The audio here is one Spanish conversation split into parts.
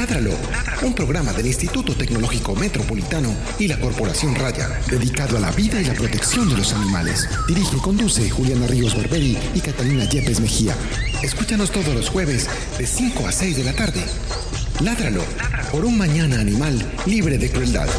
Ládralo, un programa del Instituto Tecnológico Metropolitano y la Corporación Raya, dedicado a la vida y la protección de los animales. Dirige y conduce Juliana Ríos Barberi y Catalina Yepes Mejía. Escúchanos todos los jueves de 5 a 6 de la tarde. Ládralo, por un mañana animal libre de crueldad.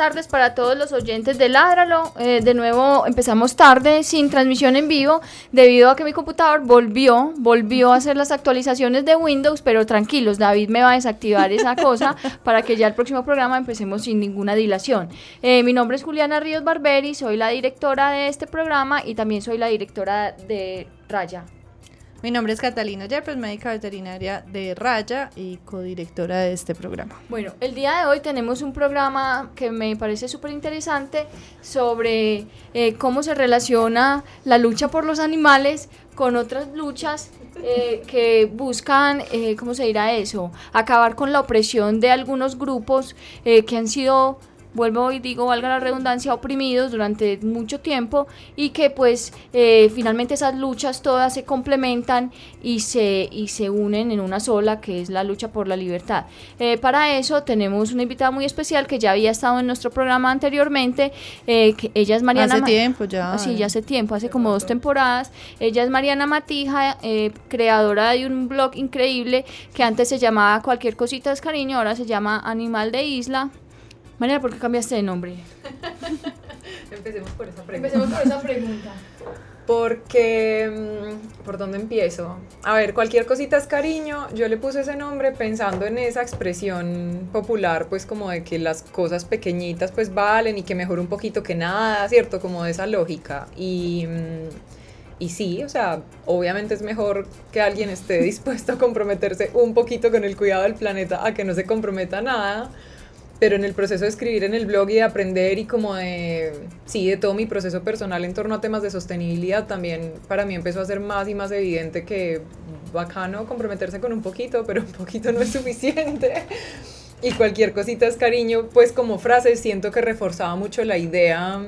Tardes para todos los oyentes de Ládralo. Eh, de nuevo empezamos tarde, sin transmisión en vivo, debido a que mi computador volvió, volvió a hacer las actualizaciones de Windows, pero tranquilos, David me va a desactivar esa cosa para que ya el próximo programa empecemos sin ninguna dilación. Eh, mi nombre es Juliana Ríos Barberi, soy la directora de este programa y también soy la directora de Raya. Mi nombre es Catalina Yepes, médica veterinaria de Raya y codirectora de este programa. Bueno, el día de hoy tenemos un programa que me parece súper interesante sobre eh, cómo se relaciona la lucha por los animales con otras luchas eh, que buscan, eh, ¿cómo se dirá eso? Acabar con la opresión de algunos grupos eh, que han sido vuelvo y digo, valga la redundancia, oprimidos durante mucho tiempo y que pues eh, finalmente esas luchas todas se complementan y se, y se unen en una sola, que es la lucha por la libertad. Eh, para eso tenemos una invitada muy especial que ya había estado en nuestro programa anteriormente, eh, que ella es Mariana... Hace Ma- tiempo ya. Ah, Sí, ya hace tiempo, hace como dos temporadas. Ella es Mariana Matija, eh, creadora de un blog increíble que antes se llamaba Cualquier Cosita es Cariño, ahora se llama Animal de Isla. Mariana, ¿por qué cambiaste de nombre? Empecemos por esa pregunta. Empecemos por esa pregunta. Porque, mm, ¿por dónde empiezo? A ver, cualquier cosita es cariño. Yo le puse ese nombre pensando en esa expresión popular, pues como de que las cosas pequeñitas pues valen y que mejor un poquito que nada, ¿cierto? Como de esa lógica. Y, mm, y sí, o sea, obviamente es mejor que alguien esté dispuesto a comprometerse un poquito con el cuidado del planeta a que no se comprometa nada pero en el proceso de escribir en el blog y de aprender y como de, sí, de todo mi proceso personal en torno a temas de sostenibilidad, también para mí empezó a ser más y más evidente que bacano comprometerse con un poquito, pero un poquito no es suficiente. Y cualquier cosita es cariño, pues como frase siento que reforzaba mucho la idea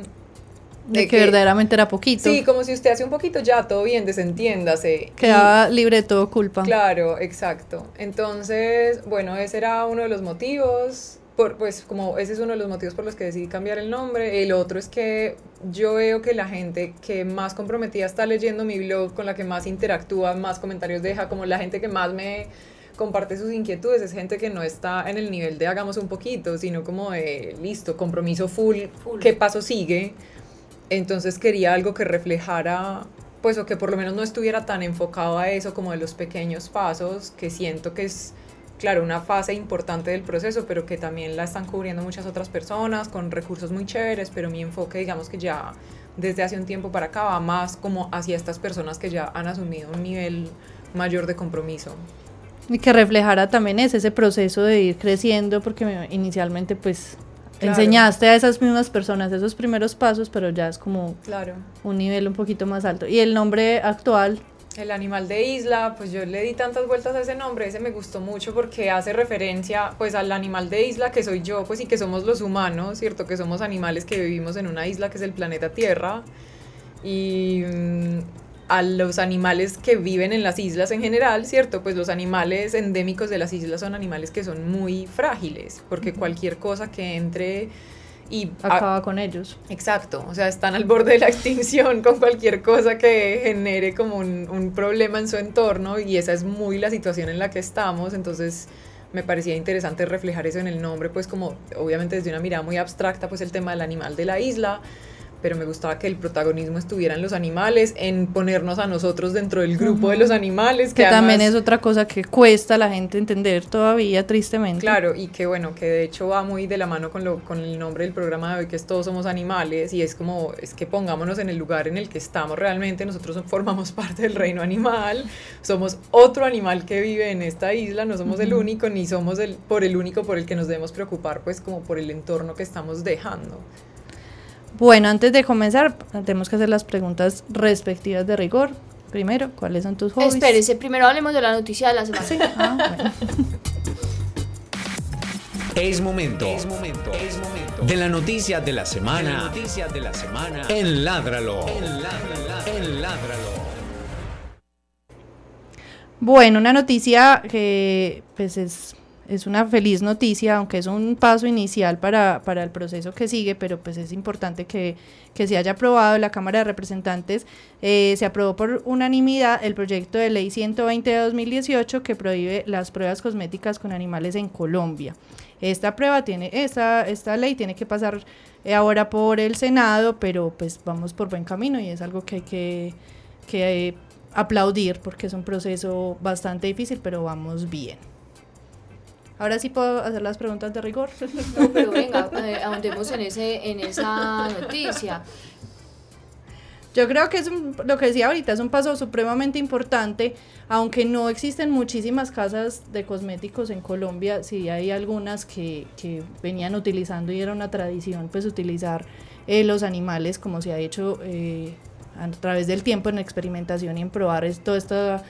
de que, verdaderamente era poquito. Sí, como si usted hace un poquito ya, todo bien, desentiéndase. Quedaba libre de todo culpa. Claro, exacto. Entonces, bueno, ese era uno de los motivos. Por, pues como ese es uno de los motivos por los que decidí cambiar el nombre. El otro es que yo veo que la gente que más comprometida está leyendo mi blog, con la que más interactúa, más comentarios deja, como la gente que más me comparte sus inquietudes, es gente que no está en el nivel de hagamos un poquito, sino como de listo, compromiso full, Full. qué paso sigue. Entonces quería algo que reflejara, pues o que por lo menos no estuviera tan enfocado a eso como de los pequeños pasos, que siento que es claro, una fase importante del proceso, pero que también la están cubriendo muchas otras personas con recursos muy chéveres, pero mi enfoque, digamos que ya desde hace un tiempo para acá va más como hacia estas personas que ya han asumido un nivel mayor de compromiso. Y que reflejara también ese, ese proceso de ir creciendo, porque me- inicialmente pues Claro. enseñaste a esas mismas personas esos primeros pasos, pero ya es como Claro. un nivel un poquito más alto. Y el nombre actual, El animal de isla, pues yo le di tantas vueltas a ese nombre, ese me gustó mucho porque hace referencia pues al animal de isla que soy yo, pues y que somos los humanos, ¿cierto? Que somos animales que vivimos en una isla que es el planeta Tierra y mm, a los animales que viven en las islas en general, ¿cierto? Pues los animales endémicos de las islas son animales que son muy frágiles, porque cualquier cosa que entre y a- acaba con ellos. Exacto, o sea, están al borde de la extinción con cualquier cosa que genere como un, un problema en su entorno y esa es muy la situación en la que estamos, entonces me parecía interesante reflejar eso en el nombre, pues como obviamente desde una mirada muy abstracta, pues el tema del animal de la isla, pero me gustaba que el protagonismo estuviera en los animales, en ponernos a nosotros dentro del grupo de los animales, Que también además- es otra cosa que cuesta a la gente entender todavía, tristemente. Claro, y que bueno, que de hecho va muy de la mano con, lo, con el nombre del programa de hoy, que es Todos somos animales, y es como, es que pongámonos en el lugar en el que estamos realmente, nosotros formamos parte del reino animal, somos otro animal que vive en esta isla, no somos el único, ni somos el, por el único por el que nos debemos preocupar, pues como por el entorno que estamos dejando. Bueno, antes de comenzar, tenemos que hacer las preguntas respectivas de rigor. Primero, ¿cuáles son tus hobbies? Espérese, primero hablemos de la noticia de la semana. Ah, bueno. Es momento. Es momento. Es momento. De la noticia de la semana. De la noticia de la semana. En Ládralo. En Ládralo. Bueno, una noticia que pues es es una feliz noticia, aunque es un paso inicial para, para el proceso que sigue, pero pues es importante que, se haya aprobado. La Cámara de Representantes eh, se aprobó por unanimidad el proyecto de ley 120 de 2018 que prohíbe las pruebas cosméticas con animales en Colombia. Esta prueba tiene, esta, esta ley tiene que pasar eh, ahora por el Senado, pero pues vamos por buen camino y es algo que hay que, que eh, aplaudir porque es un proceso bastante difícil, pero vamos bien. Ahora sí puedo hacer las preguntas de rigor. No, pero venga, eh, ahondemos en, ese, en esa noticia. Yo creo que es lo que decía ahorita, es un paso supremamente importante, aunque no existen muchísimas casas de cosméticos en Colombia, sí hay algunas que, que venían utilizando y era una tradición pues utilizar eh, los animales como se ha hecho eh, a través del tiempo en experimentación y en probar toda esta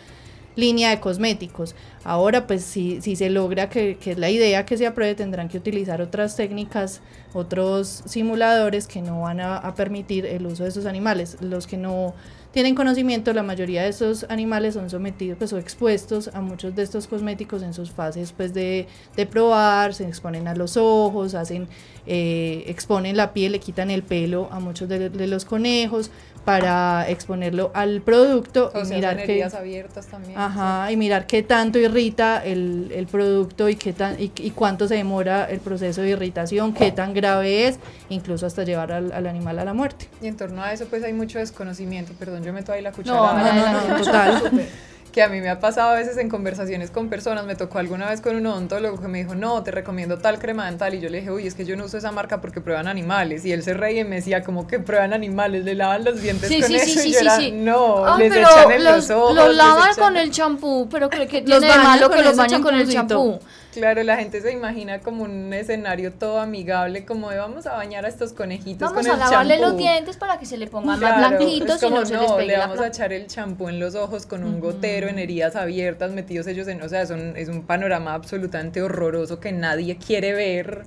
línea de cosméticos. Ahora, pues si, si se logra que, que, es la idea que se apruebe, tendrán que utilizar otras técnicas, otros simuladores que no van a, a permitir el uso de esos animales. Los que no tienen conocimiento, la mayoría de esos animales son sometidos pues, o expuestos a muchos de estos cosméticos en sus fases pues, de, de probar, se exponen a los ojos, hacen, eh, exponen la piel, le quitan el pelo a muchos de, de los conejos para exponerlo al producto y mirar que abiertas también. Ajá, y mirar qué tanto irrita el, el producto y qué tan y, y, cuánto se demora el proceso de irritación, qué tan grave es, incluso hasta llevar al, al animal a la muerte. Y en torno a eso pues hay mucho desconocimiento, perdón, yo meto ahí la cuchara. No, no, no, total. Que a mí me ha pasado a veces en conversaciones con personas, me tocó alguna vez con un odontólogo que me dijo, no, te recomiendo tal crema dental, y yo le dije, uy, es que yo no uso esa marca porque prueban animales, y él se reía y me decía, como que prueban animales? ¿Le lavan los dientes con sí, eso? Sí, y yo sí, era, sí. no, Ah, les echan en los, los ojos. los lavan echan- con el champú, pero que, que Los de malo con que los bañan con el champú. Claro, la gente se imagina como un escenario todo amigable, como de vamos a bañar a estos conejitos Vamos con a lavarle champú". los dientes para que se le pongan Claro, más blanquitos y como, no se les pegue le la vamos a echar el champú en los ojos con un gotero en heridas abiertas, metidos ellos en, o sea, son, es un panorama absolutamente horroroso que nadie quiere ver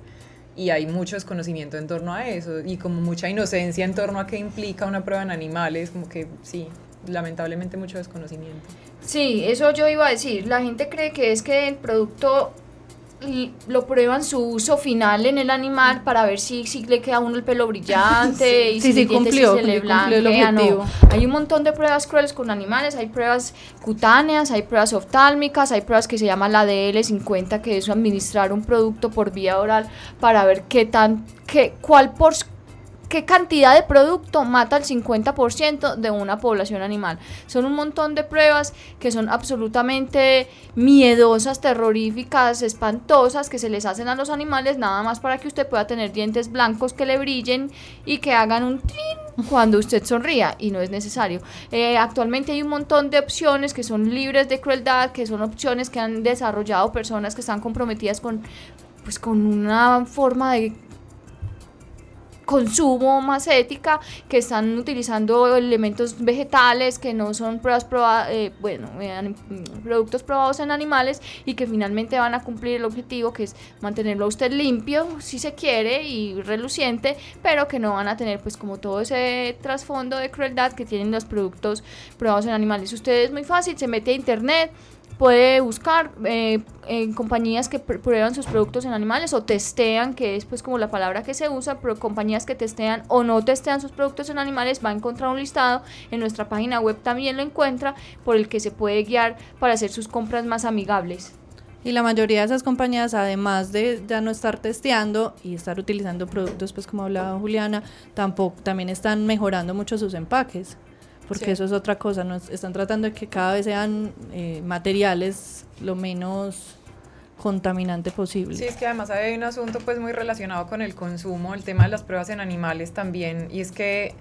y hay mucho desconocimiento en torno a eso y como mucha inocencia en torno a qué implica una prueba en animales, como que sí, lamentablemente mucho desconocimiento. Sí, eso yo iba a decir. La gente cree que es que el producto lo prueban su uso final en el animal para ver si, si le queda a uno el pelo brillante y Sí, si sí, cumplió, si se le cumplió el blanquea, no. objetivo. Hay un montón de pruebas crueles con animales, hay pruebas cutáneas, hay pruebas oftálmicas, hay pruebas que se llaman la DL50, que es administrar un producto por vía oral para ver qué tan, qué, cuál por qué cantidad de producto mata el 50% de una población animal. Son un montón de pruebas que son absolutamente miedosas, terroríficas, espantosas, que se les hacen a los animales nada más para que usted pueda tener dientes blancos que le brillen y que hagan un trin cuando usted sonría y no es necesario. Eh, actualmente hay un montón de opciones que son libres de crueldad, que son opciones que han desarrollado personas que están comprometidas con pues con una forma de consumo más ética, que están utilizando elementos vegetales que no son pruebas proba- eh, bueno, productos probados en animales y que finalmente van a cumplir el objetivo que es mantenerlo a usted limpio si se quiere y reluciente, pero que no van a tener pues como todo ese trasfondo de crueldad que tienen los productos probados en animales. Usted es muy fácil, se mete a internet, puede buscar eh, en compañías que pr- prueban sus productos en animales o testean, que es pues como la palabra que se usa, pero compañías que testean o no testean sus productos en animales, va a encontrar un listado, en nuestra página web también lo encuentra, por el que se puede guiar para hacer sus compras más amigables. Y la mayoría de esas compañías, además de ya no estar testeando y estar utilizando productos, pues como hablaba Juliana, tampoco también están mejorando mucho sus empaques, porque Sí. eso es otra cosa, ¿no? están tratando de que cada vez sean eh, materiales lo menos contaminante posible. Sí, es que además hay un asunto pues muy relacionado con el consumo, el tema de las pruebas en animales también, y es que,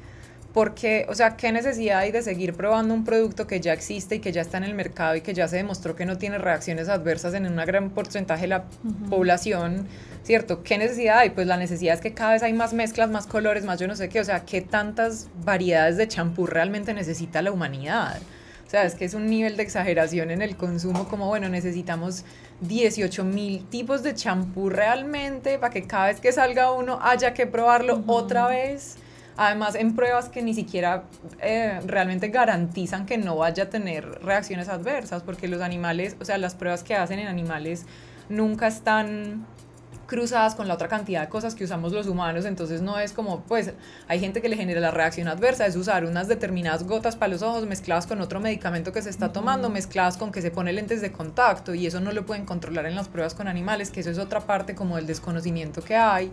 porque, o sea, ¿qué necesidad hay de seguir probando un producto que ya existe y que ya está en el mercado y que ya se demostró que no tiene reacciones adversas en un gran porcentaje de la población, ¿cierto? ¿Qué necesidad hay? Pues la necesidad es que cada vez hay más mezclas, más colores, más yo no sé qué, o sea, ¿qué tantas variedades de champú realmente necesita la humanidad? O sea, es que es un nivel de exageración en el consumo, como bueno, necesitamos 18 mil tipos de champú realmente para que cada vez que salga uno haya que probarlo otra vez. Además, en pruebas que ni siquiera eh, realmente garantizan que no vaya a tener reacciones adversas, porque los animales, o sea, las pruebas que hacen en animales nunca están cruzadas con la otra cantidad de cosas que usamos los humanos, entonces no es como, pues hay gente que le genera la reacción adversa, es usar unas determinadas gotas para los ojos mezcladas con otro medicamento que se está tomando, mezcladas con que se pone lentes de contacto y eso no lo pueden controlar en las pruebas con animales, que eso es otra parte como del desconocimiento que hay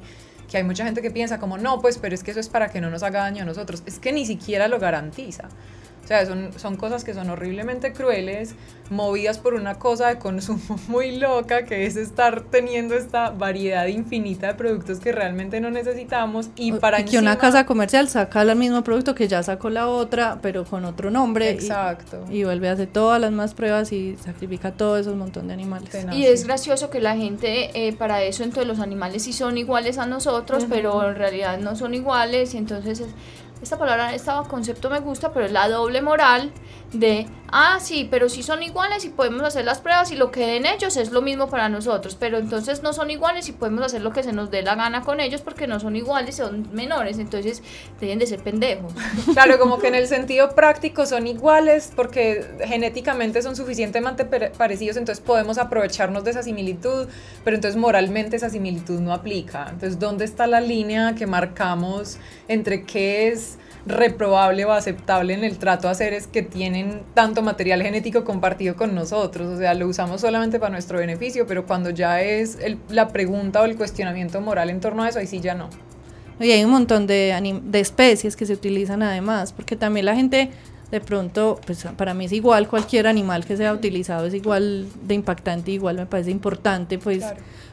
que hay mucha gente que piensa como, no, pues, pero es que eso es para que no nos haga daño a nosotros. Es que ni siquiera lo garantiza. O sea, son, son cosas que son horriblemente crueles, movidas por una cosa de consumo muy loca, que es estar teniendo esta variedad infinita de productos que realmente no necesitamos. Y para que una casa comercial saca el mismo producto que ya sacó la otra, pero con otro nombre. Exacto. Y, vuelve a hacer todas las más pruebas y sacrifica todo esos montón de animales. y es gracioso que la gente, eh, para eso, entonces los animales sí son iguales a nosotros, pero en realidad no son iguales, y entonces es esta palabra, este concepto me gusta, pero es la doble moral de, ah, sí, pero sí son iguales y podemos hacer las pruebas y lo que den ellos es lo mismo para nosotros, pero entonces no son iguales y podemos hacer lo que se nos dé la gana con ellos porque no son iguales, son menores, entonces deben de ser pendejos. Claro, como que en el sentido práctico son iguales porque genéticamente son suficientemente parecidos, entonces podemos aprovecharnos de esa similitud, pero entonces moralmente esa similitud no aplica. Entonces, ¿dónde está la línea que marcamos entre qué es reprobable o aceptable en el trato a seres que tienen tanto material genético compartido con nosotros. O sea, lo usamos solamente para nuestro beneficio, pero cuando ya es la pregunta o el cuestionamiento moral en torno a eso, ahí sí ya no. Y hay un montón de, de especies que se utilizan además, porque también la gente de pronto, pues para mí es igual cualquier animal que sea utilizado, es igual de impactante, igual me parece importante, pues,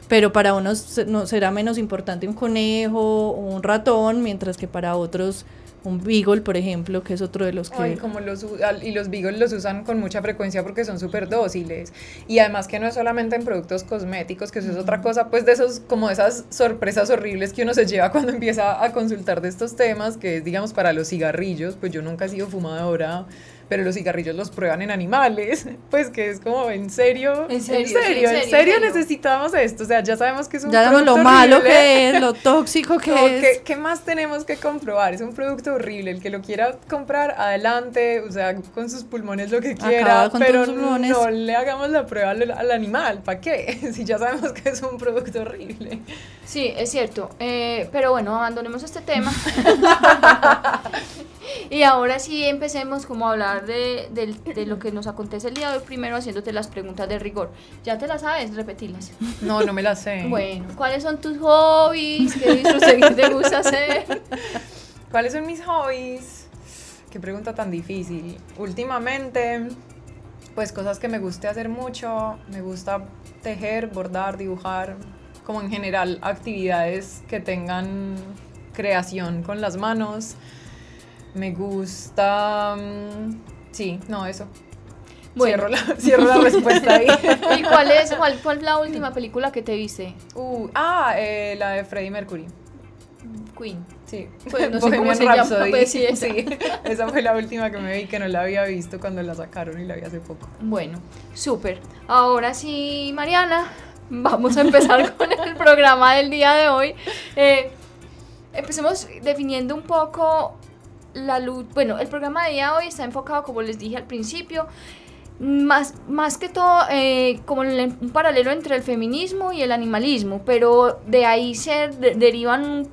pero para unos no, será menos importante un conejo o un ratón, mientras que para otros un beagle, por ejemplo, que es otro de los que... como los, y los beagles los usan con mucha frecuencia porque son súper dóciles. Y además que no es solamente en productos cosméticos, que eso es otra cosa, pues de esos, como esas sorpresas horribles que uno se lleva cuando empieza a consultar de estos temas, que es, digamos, para los cigarrillos, pues yo nunca he sido fumadora pero los cigarrillos los prueban en animales, pues que es como, ¿en serio? ¿En serio? ¿En serio, necesitamos esto? O sea, ya sabemos que es un ya producto lo malo que es, lo tóxico que es. ¿qué, ¿qué, más tenemos que comprobar? Es un producto horrible, el que lo quiera comprar, adelante, o sea, con sus pulmones lo que quiera, pero no le hagamos la prueba al, animal, ¿para qué? si ya sabemos que es un producto horrible. Sí, es cierto, eh, pero bueno, abandonemos este tema. y ahora sí empecemos como a hablar de, de, lo que nos acontece el día de hoy, primero haciéndote las preguntas de rigor. ¿Ya te las sabes? Repetirlas. No, no me las sé. Bueno, ¿cuáles son tus hobbies? ¿Qué te gusta hacer? ¿Cuáles son mis hobbies? Qué pregunta tan difícil. Últimamente, pues cosas que me guste hacer mucho. Me gusta tejer, bordar, dibujar. Como en general, actividades que tengan creación con las manos. Me gusta... Mm, sí, no, eso. Cierro, la, cierro la respuesta ahí. ¿Y cuál es, cuál fue la última película que te viste? Uh, ah, eh, la de Freddie Mercury. Queen. Sí, pues no sé cómo se Rhapsody. Pues sí, esa. sí, esa fue la última que me vi que no la había visto cuando la sacaron y la vi hace poco. Bueno, súper. Ahora sí, Mariana, vamos a empezar con el programa del día de hoy. Eh, empecemos definiendo un poco la bueno, el programa de día hoy está enfocado, como les dije al principio, más, más que todo eh, como un paralelo entre el feminismo y el animalismo, pero de ahí se derivan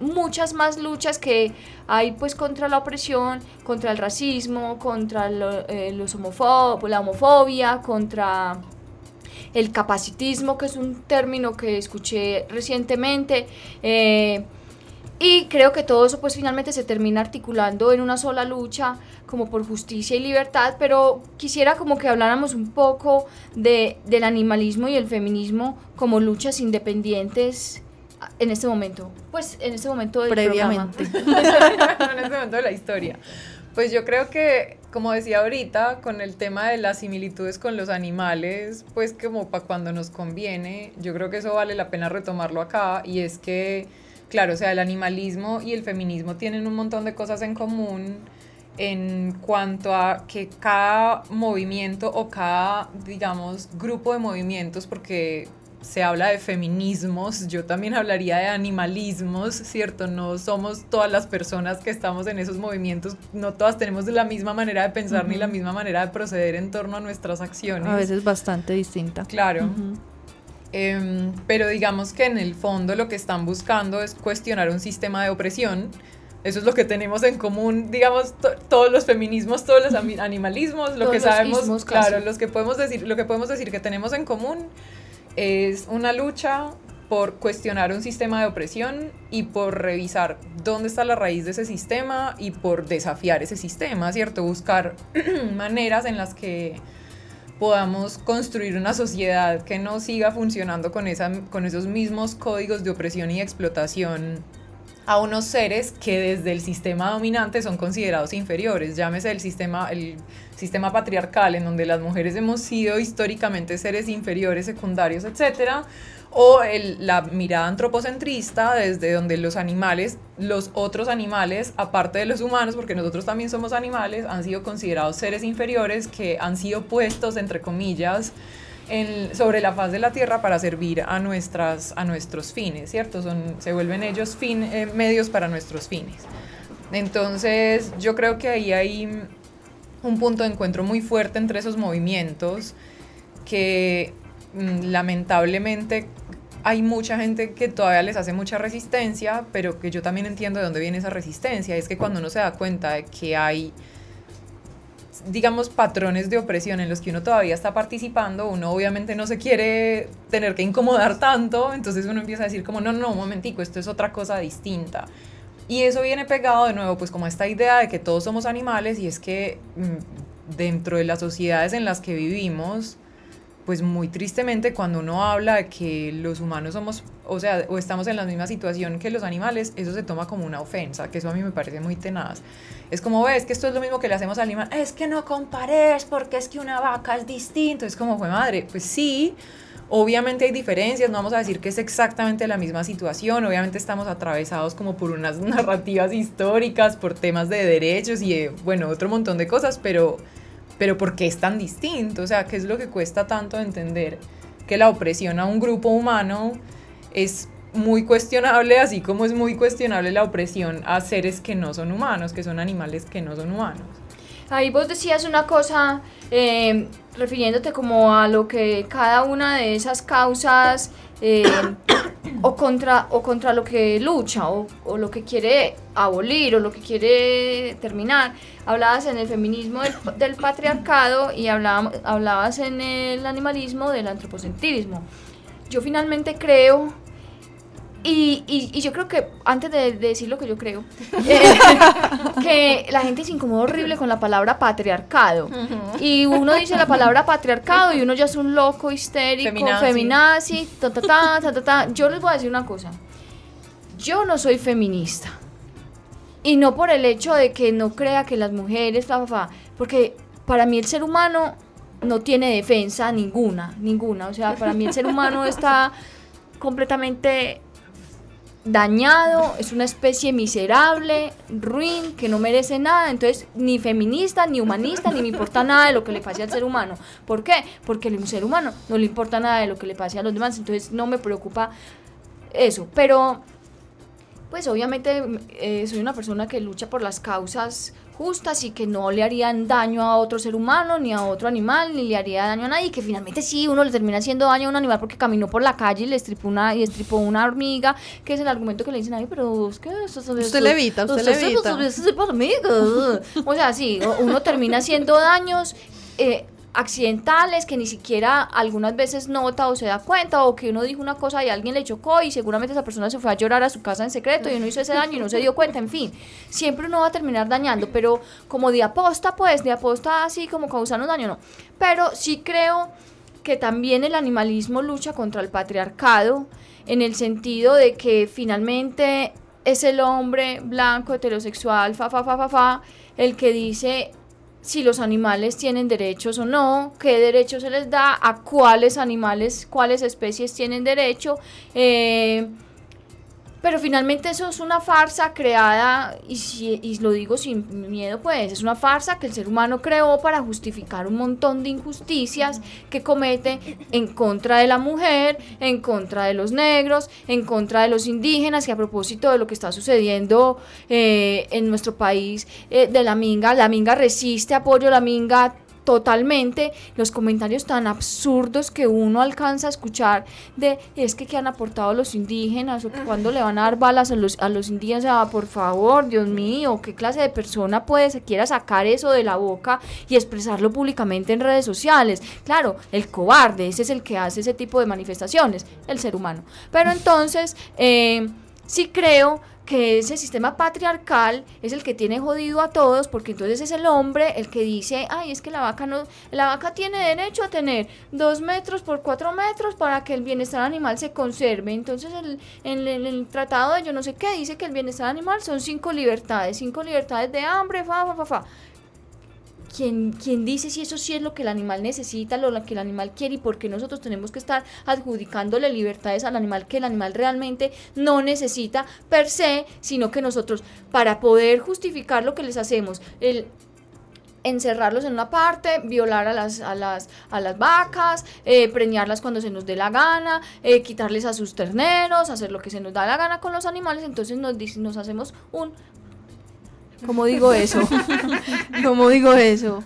muchas más luchas que hay pues contra la opresión, contra el racismo, contra eh, los la homofobia, contra el capacitismo, que es un término que escuché recientemente. Eh, y creo que todo eso pues finalmente se termina articulando en una sola lucha como por justicia y libertad, pero quisiera como que habláramos un poco de, del animalismo y el feminismo como luchas independientes en este momento, pues en este momento del Previamente. en este momento de la historia. Pues yo creo que, como decía ahorita, con el tema de las similitudes con los animales, pues como para cuando nos conviene, yo creo que eso vale la pena retomarlo acá y es que claro, o sea, el animalismo y el feminismo tienen un montón de cosas en común en cuanto a que cada movimiento o cada, digamos, grupo de movimientos, porque se habla de feminismos, yo también hablaría de animalismos, ¿cierto? No somos todas las personas que estamos en esos movimientos, no todas tenemos la misma manera de pensar ni la misma manera de proceder en torno a nuestras acciones. A veces bastante distinta. Claro. Em, pero digamos que en el fondo lo que están buscando es cuestionar un sistema de opresión. Eso es lo que tenemos en común, digamos, todos los feminismos, todos los animalismos, lo que sabemos, claro, los que podemos decir, lo que podemos decir que tenemos en común es una lucha por cuestionar un sistema de opresión y por revisar dónde está la raíz de ese sistema y por desafiar ese sistema, ¿cierto? Buscar maneras en las que podamos construir una sociedad que no siga funcionando con, esa, con esos mismos códigos de opresión y explotación a unos seres que desde el sistema dominante son considerados inferiores, llámese el sistema, el sistema patriarcal en donde las mujeres hemos sido históricamente seres inferiores, secundarios, etcétera, o el, la mirada antropocentrista desde donde los animales, los otros animales, aparte de los humanos, porque nosotros también somos animales, han sido considerados seres inferiores que han sido puestos, entre comillas, sobre la faz de la tierra para servir a, nuestras, a nuestros fines, ¿cierto? Son, se vuelven ellos fin, eh, medios para nuestros fines. Entonces, yo creo que ahí hay un punto de encuentro muy fuerte entre esos movimientos que lamentablemente hay mucha gente que todavía les hace mucha resistencia, pero que yo también entiendo de dónde viene esa resistencia. Es que cuando uno se da cuenta de que hay digamos, patrones de opresión en los que uno todavía está participando, uno obviamente no se quiere tener que incomodar tanto, entonces uno empieza a decir como, no, no, un momentico, esto es otra cosa distinta. Y eso viene pegado de nuevo, pues como esta idea de que todos somos animales y es que mm, dentro de las sociedades en las que vivimos, pues muy tristemente cuando uno habla de que los humanos somos, o sea, o estamos en la misma situación que los animales, eso se toma como una ofensa, que eso a mí me parece muy tenaz. Es como, ves, que esto es lo mismo que le hacemos al animal, es que no compares porque es que una vaca es distinto, es como, fue madre, pues sí, obviamente hay diferencias, no vamos a decir que es exactamente la misma situación, obviamente estamos atravesados como por unas narrativas históricas, por temas de derechos y, bueno, otro montón de cosas, pero pero ¿por qué es tan distinto? O sea, ¿qué es lo que cuesta tanto entender que la opresión a un grupo humano es muy cuestionable, así como es muy cuestionable la opresión a seres que no son humanos, que son animales que no son humanos? Ahí vos decías una cosa, eh, refiriéndote como a lo que cada una de esas causas eh, o, contra, o contra lo que lucha o, lo que quiere abolir o lo que quiere terminar. Hablabas en el feminismo del, patriarcado y hablabas, hablabas en el animalismo del antropocentrismo. Yo finalmente creo y, y, yo creo que, antes de, decir lo que yo creo, eh, que la gente se incomoda horrible con la palabra patriarcado. Y uno dice la palabra patriarcado y uno ya es un loco histérico, feminazi, ta, ta, ta, ta, ta, Yo les voy a decir una cosa. Yo no soy feminista. Y no por el hecho de que no crea que las mujeres, fa, fa, porque para mí el ser humano no tiene defensa ninguna, ninguna. O sea, para mí el ser humano está completamente dañado, es una especie miserable, ruin, que no merece nada, entonces ni feminista, ni humanista, ni me importa nada de lo que le pase al ser humano. ¿Por qué? Porque un ser humano no le importa nada de lo que le pase a los demás, entonces no me preocupa eso. Pero, pues obviamente eh, soy una persona que lucha por las causas justas y que no le harían daño a otro ser humano, ni a otro animal, ni le haría daño a nadie, que finalmente sí, uno le termina haciendo daño a un animal porque caminó por la calle y le estripó una, y estripó una hormiga, que es el argumento que le dicen, ay, pero es que eso, usted le evita, usted le evita. O sea, sí, uno termina haciendo daños. Eh, accidentales que ni siquiera algunas veces nota o se da cuenta o que uno dijo una cosa y alguien le chocó y seguramente esa persona se fue a llorar a su casa en secreto y uno hizo ese daño y no se dio cuenta, en fin, siempre uno va a terminar dañando, pero como de aposta, pues, de aposta así como causando daño, no. Pero sí creo que también el animalismo lucha contra el patriarcado en el sentido de que finalmente es el hombre blanco, heterosexual, fa, fa, fa, fa, fa, el que dice si los animales tienen derechos o no, qué derechos se les da, a cuáles animales, cuáles especies tienen derecho. Eh, Pero finalmente eso es una farsa creada, y, si, y lo digo sin miedo, pues es una farsa que el ser humano creó para justificar un montón de injusticias que comete en contra de la mujer, en contra de los negros, en contra de los indígenas, y a propósito de lo que está sucediendo eh, en nuestro país eh, de la minga, la minga resiste, apoyo la minga totalmente los comentarios tan absurdos que uno alcanza a escuchar de es que que han aportado los indígenas o que cuando le van a dar balas a los, a los indígenas, ah, por favor, Dios mío, qué clase de persona puede se quiera sacar eso de la boca y expresarlo públicamente en redes sociales. Claro, el cobarde, ese es el que hace ese tipo de manifestaciones, el ser humano. Pero entonces, eh, sí creo que ese sistema patriarcal es el que tiene jodido a todos, porque entonces es el hombre el que dice, ay, es que la vaca no, la vaca tiene derecho a tener dos metros por cuatro metros para que el bienestar animal se conserve. Entonces el, en, el tratado de yo no sé qué dice que el bienestar animal son cinco libertades, cinco libertades de hambre, fa, fa, fa, fa quien, quien dice si eso sí es lo que el animal necesita, lo que el animal quiere y por qué nosotros tenemos que estar adjudicándole libertades al animal que el animal realmente no necesita per se, sino que nosotros para poder justificar lo que les hacemos, el encerrarlos en una parte, violar a las, a las, a las vacas, eh, preñarlas cuando se nos dé la gana, eh, quitarles a sus terneros, hacer lo que se nos da la gana con los animales, entonces nos, nos hacemos un ¿Cómo digo eso? ¿Cómo digo eso?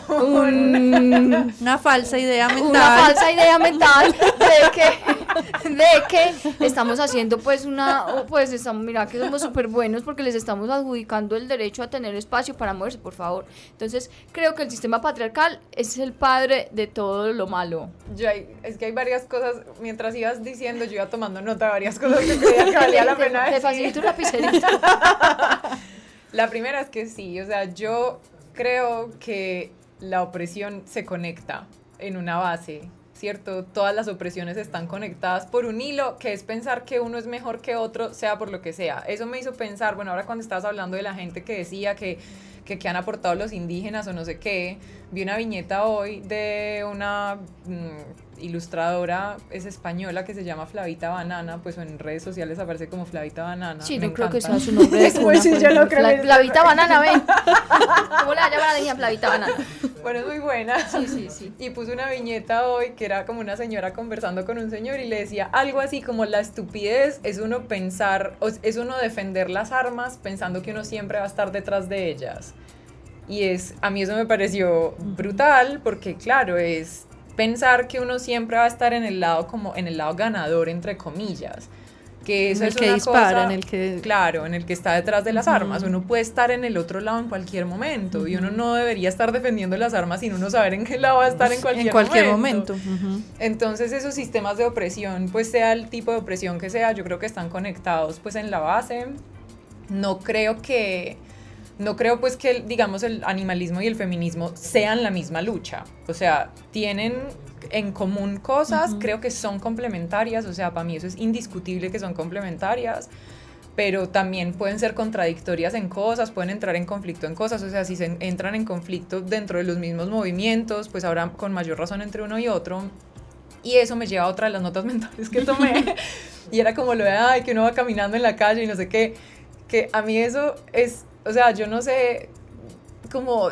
una falsa idea mental. Una falsa idea mental de que, de que estamos haciendo pues una, pues estamos, mira que somos súper buenos porque les estamos adjudicando el derecho a tener espacio para moverse, por favor. Entonces creo que el sistema patriarcal es el padre de todo lo malo. Yo es que hay varias cosas, mientras ibas diciendo yo iba tomando nota de varias cosas que creía que valía la pena Te facilito un lapicerito. La primera es que sí, o sea, yo creo que la opresión se conecta en una base, ¿cierto? Todas las opresiones están conectadas por un hilo, que es pensar que uno es mejor que otro, sea por lo que sea. Eso me hizo pensar, bueno, ahora cuando estabas hablando de la gente que decía que, que, han aportado los indígenas o no sé qué, vi una viñeta hoy de una... Mm, ilustradora es española que se llama Flavita Banana, pues en redes sociales aparece como Flavita Banana. Sí, no creo que sea su nombre de pues sí, yo no creo Flavita Banana, ven. ¿Cómo la llama la niña Flavita Banana? Bueno, es muy buena. Sí, sí, sí. Y puso una viñeta hoy que era como una señora conversando con un señor y le decía algo así como la estupidez es uno pensar, es uno defender las armas pensando que uno siempre va a estar detrás de ellas. Y es, a mí eso me pareció brutal porque claro, es pensar que uno siempre va a estar en el lado como en el lado ganador entre comillas que eso en el es que una dispara, cosa, en el que claro, en el que está detrás de las armas. Uno puede estar en el otro lado en cualquier momento y uno no debería estar defendiendo las armas sin uno saber en qué lado va a estar en cualquier, en cualquier momento. Entonces esos sistemas de opresión, pues sea el tipo de opresión que sea, yo creo que están conectados pues en la base. No creo que no creo pues que, digamos, el animalismo y el feminismo sean la misma lucha. O sea, tienen en común cosas, creo que son complementarias, o sea, para mí eso es indiscutible que son complementarias, pero también pueden ser contradictorias en cosas, pueden entrar en conflicto en cosas, o sea, si se entran en conflicto dentro de los mismos movimientos, pues habrá con mayor razón entre uno y otro. Y eso me lleva a otra de las notas mentales que tomé. y era como lo de, ay, que uno va caminando en la calle y no sé qué, que a mí eso es o sea, yo no sé como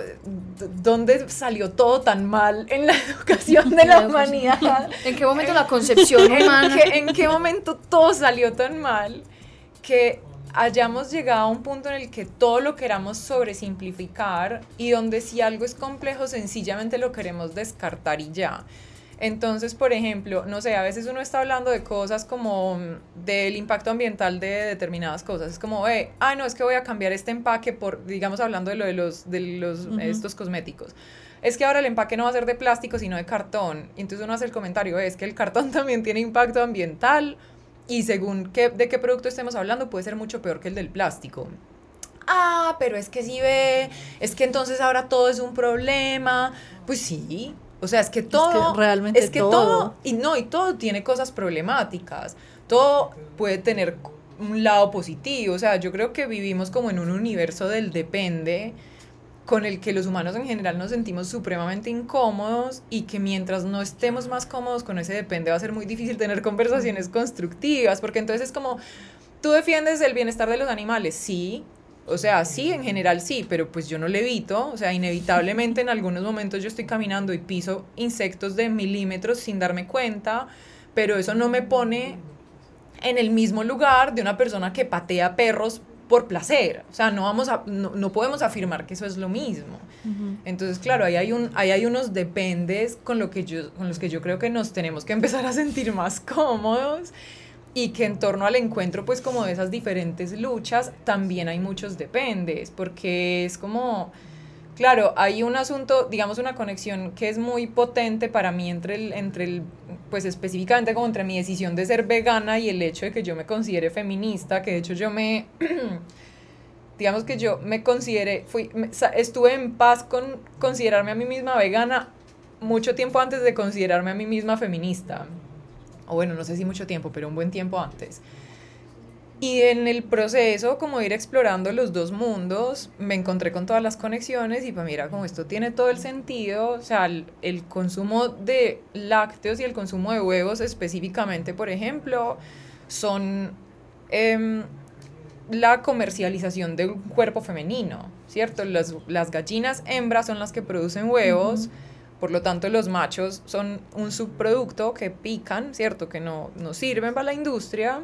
dónde salió todo tan mal en la educación de la humanidad. ¿En qué momento la concepción humana? ¿En qué, momento todo salió tan mal que hayamos llegado a un punto en el que todo lo queramos sobresimplificar y donde si algo es complejo sencillamente lo queremos descartar y ya. Entonces, por ejemplo, no sé, a veces uno está hablando de cosas como del impacto ambiental de determinadas cosas. Es como, eh, ah, no, es que voy a cambiar este empaque por, digamos, hablando de lo de los, de los, estos cosméticos. Es que ahora el empaque no va a ser de plástico, sino de cartón. Y entonces uno hace el comentario, es que el cartón también tiene impacto ambiental y según qué, de qué producto estemos hablando, puede ser mucho peor que el del plástico ah, pero es que si ve, es que entonces ahora todo es un problema. Pues sí, o sea, es que todo. Es realmente es que todo. Y no, y todo tiene cosas problemáticas. Todo puede tener un lado positivo. O sea, yo creo que vivimos como en un universo del depende con el que los humanos en general nos sentimos supremamente incómodos y que mientras no estemos más cómodos con ese depende va a ser muy difícil tener conversaciones constructivas, porque entonces es como, ¿Tú defiendes el bienestar de los animales? Sí. O sea, sí, en general sí, pero pues yo no le evito. O sea, inevitablemente en algunos momentos yo estoy caminando y piso insectos de milímetros sin darme cuenta, pero eso no me pone en el mismo lugar de una persona que patea perros por placer. O sea, no, vamos a, no, podemos afirmar que eso es lo mismo. Entonces, claro, ahí hay, un, ahí hay unos dependes con, lo que yo, con los que yo creo que nos tenemos que empezar a sentir más cómodos y que en torno al encuentro, pues como de esas diferentes luchas, también hay muchos dependes, porque es como Claro, hay un asunto, digamos, una conexión que es muy potente para mí entre el, entre el, pues específicamente como entre mi decisión de ser vegana y el hecho de que yo me considere feminista, que de hecho yo me, digamos que yo me considere, fui, estuve en paz con considerarme a mí misma vegana mucho tiempo antes de considerarme a mí misma feminista. O bueno, no sé si mucho tiempo, pero un buen tiempo antes. Y en el proceso, como ir explorando los dos mundos, me encontré con todas las conexiones y pues mira, como esto tiene todo el sentido, o sea, el, consumo de lácteos y el consumo de huevos específicamente, por ejemplo, son em, la comercialización de un cuerpo femenino, ¿cierto? Las, las gallinas hembras son las que producen huevos. Por lo tanto, los machos son un subproducto que pican, ¿cierto? Que no, no sirven para la industria.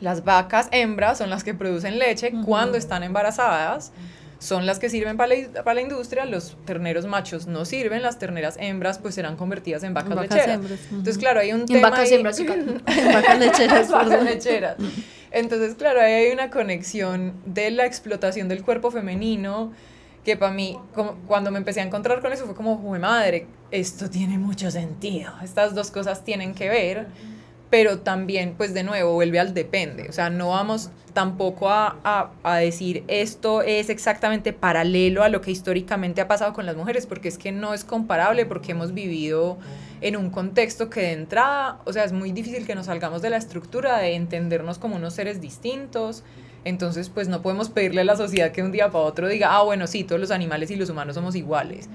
Las vacas hembras son las que producen leche cuando están embarazadas, son las que sirven para la, para la, industria, los terneros machos no sirven, las terneras hembras pues serán convertidas en vacas, lecheras. Entonces, claro, hay un en tema vacas hembras, en vacas lecheras, vacas lecheras. Entonces, claro, ahí hay una conexión de la explotación del cuerpo femenino que para mí, cuando me empecé a encontrar con eso, fue como, madre, esto tiene mucho sentido, estas dos cosas tienen que ver pero también, pues de nuevo, vuelve al depende. O sea, no vamos tampoco a, a, decir esto es exactamente paralelo a lo que históricamente ha pasado con las mujeres, porque es que no es comparable, porque hemos vivido en un contexto que de entrada, o sea, es muy difícil que nos salgamos de la estructura de entendernos como unos seres distintos. Entonces, pues no podemos pedirle a la sociedad que un día para otro diga, ah, bueno, sí, todos los animales y los humanos somos iguales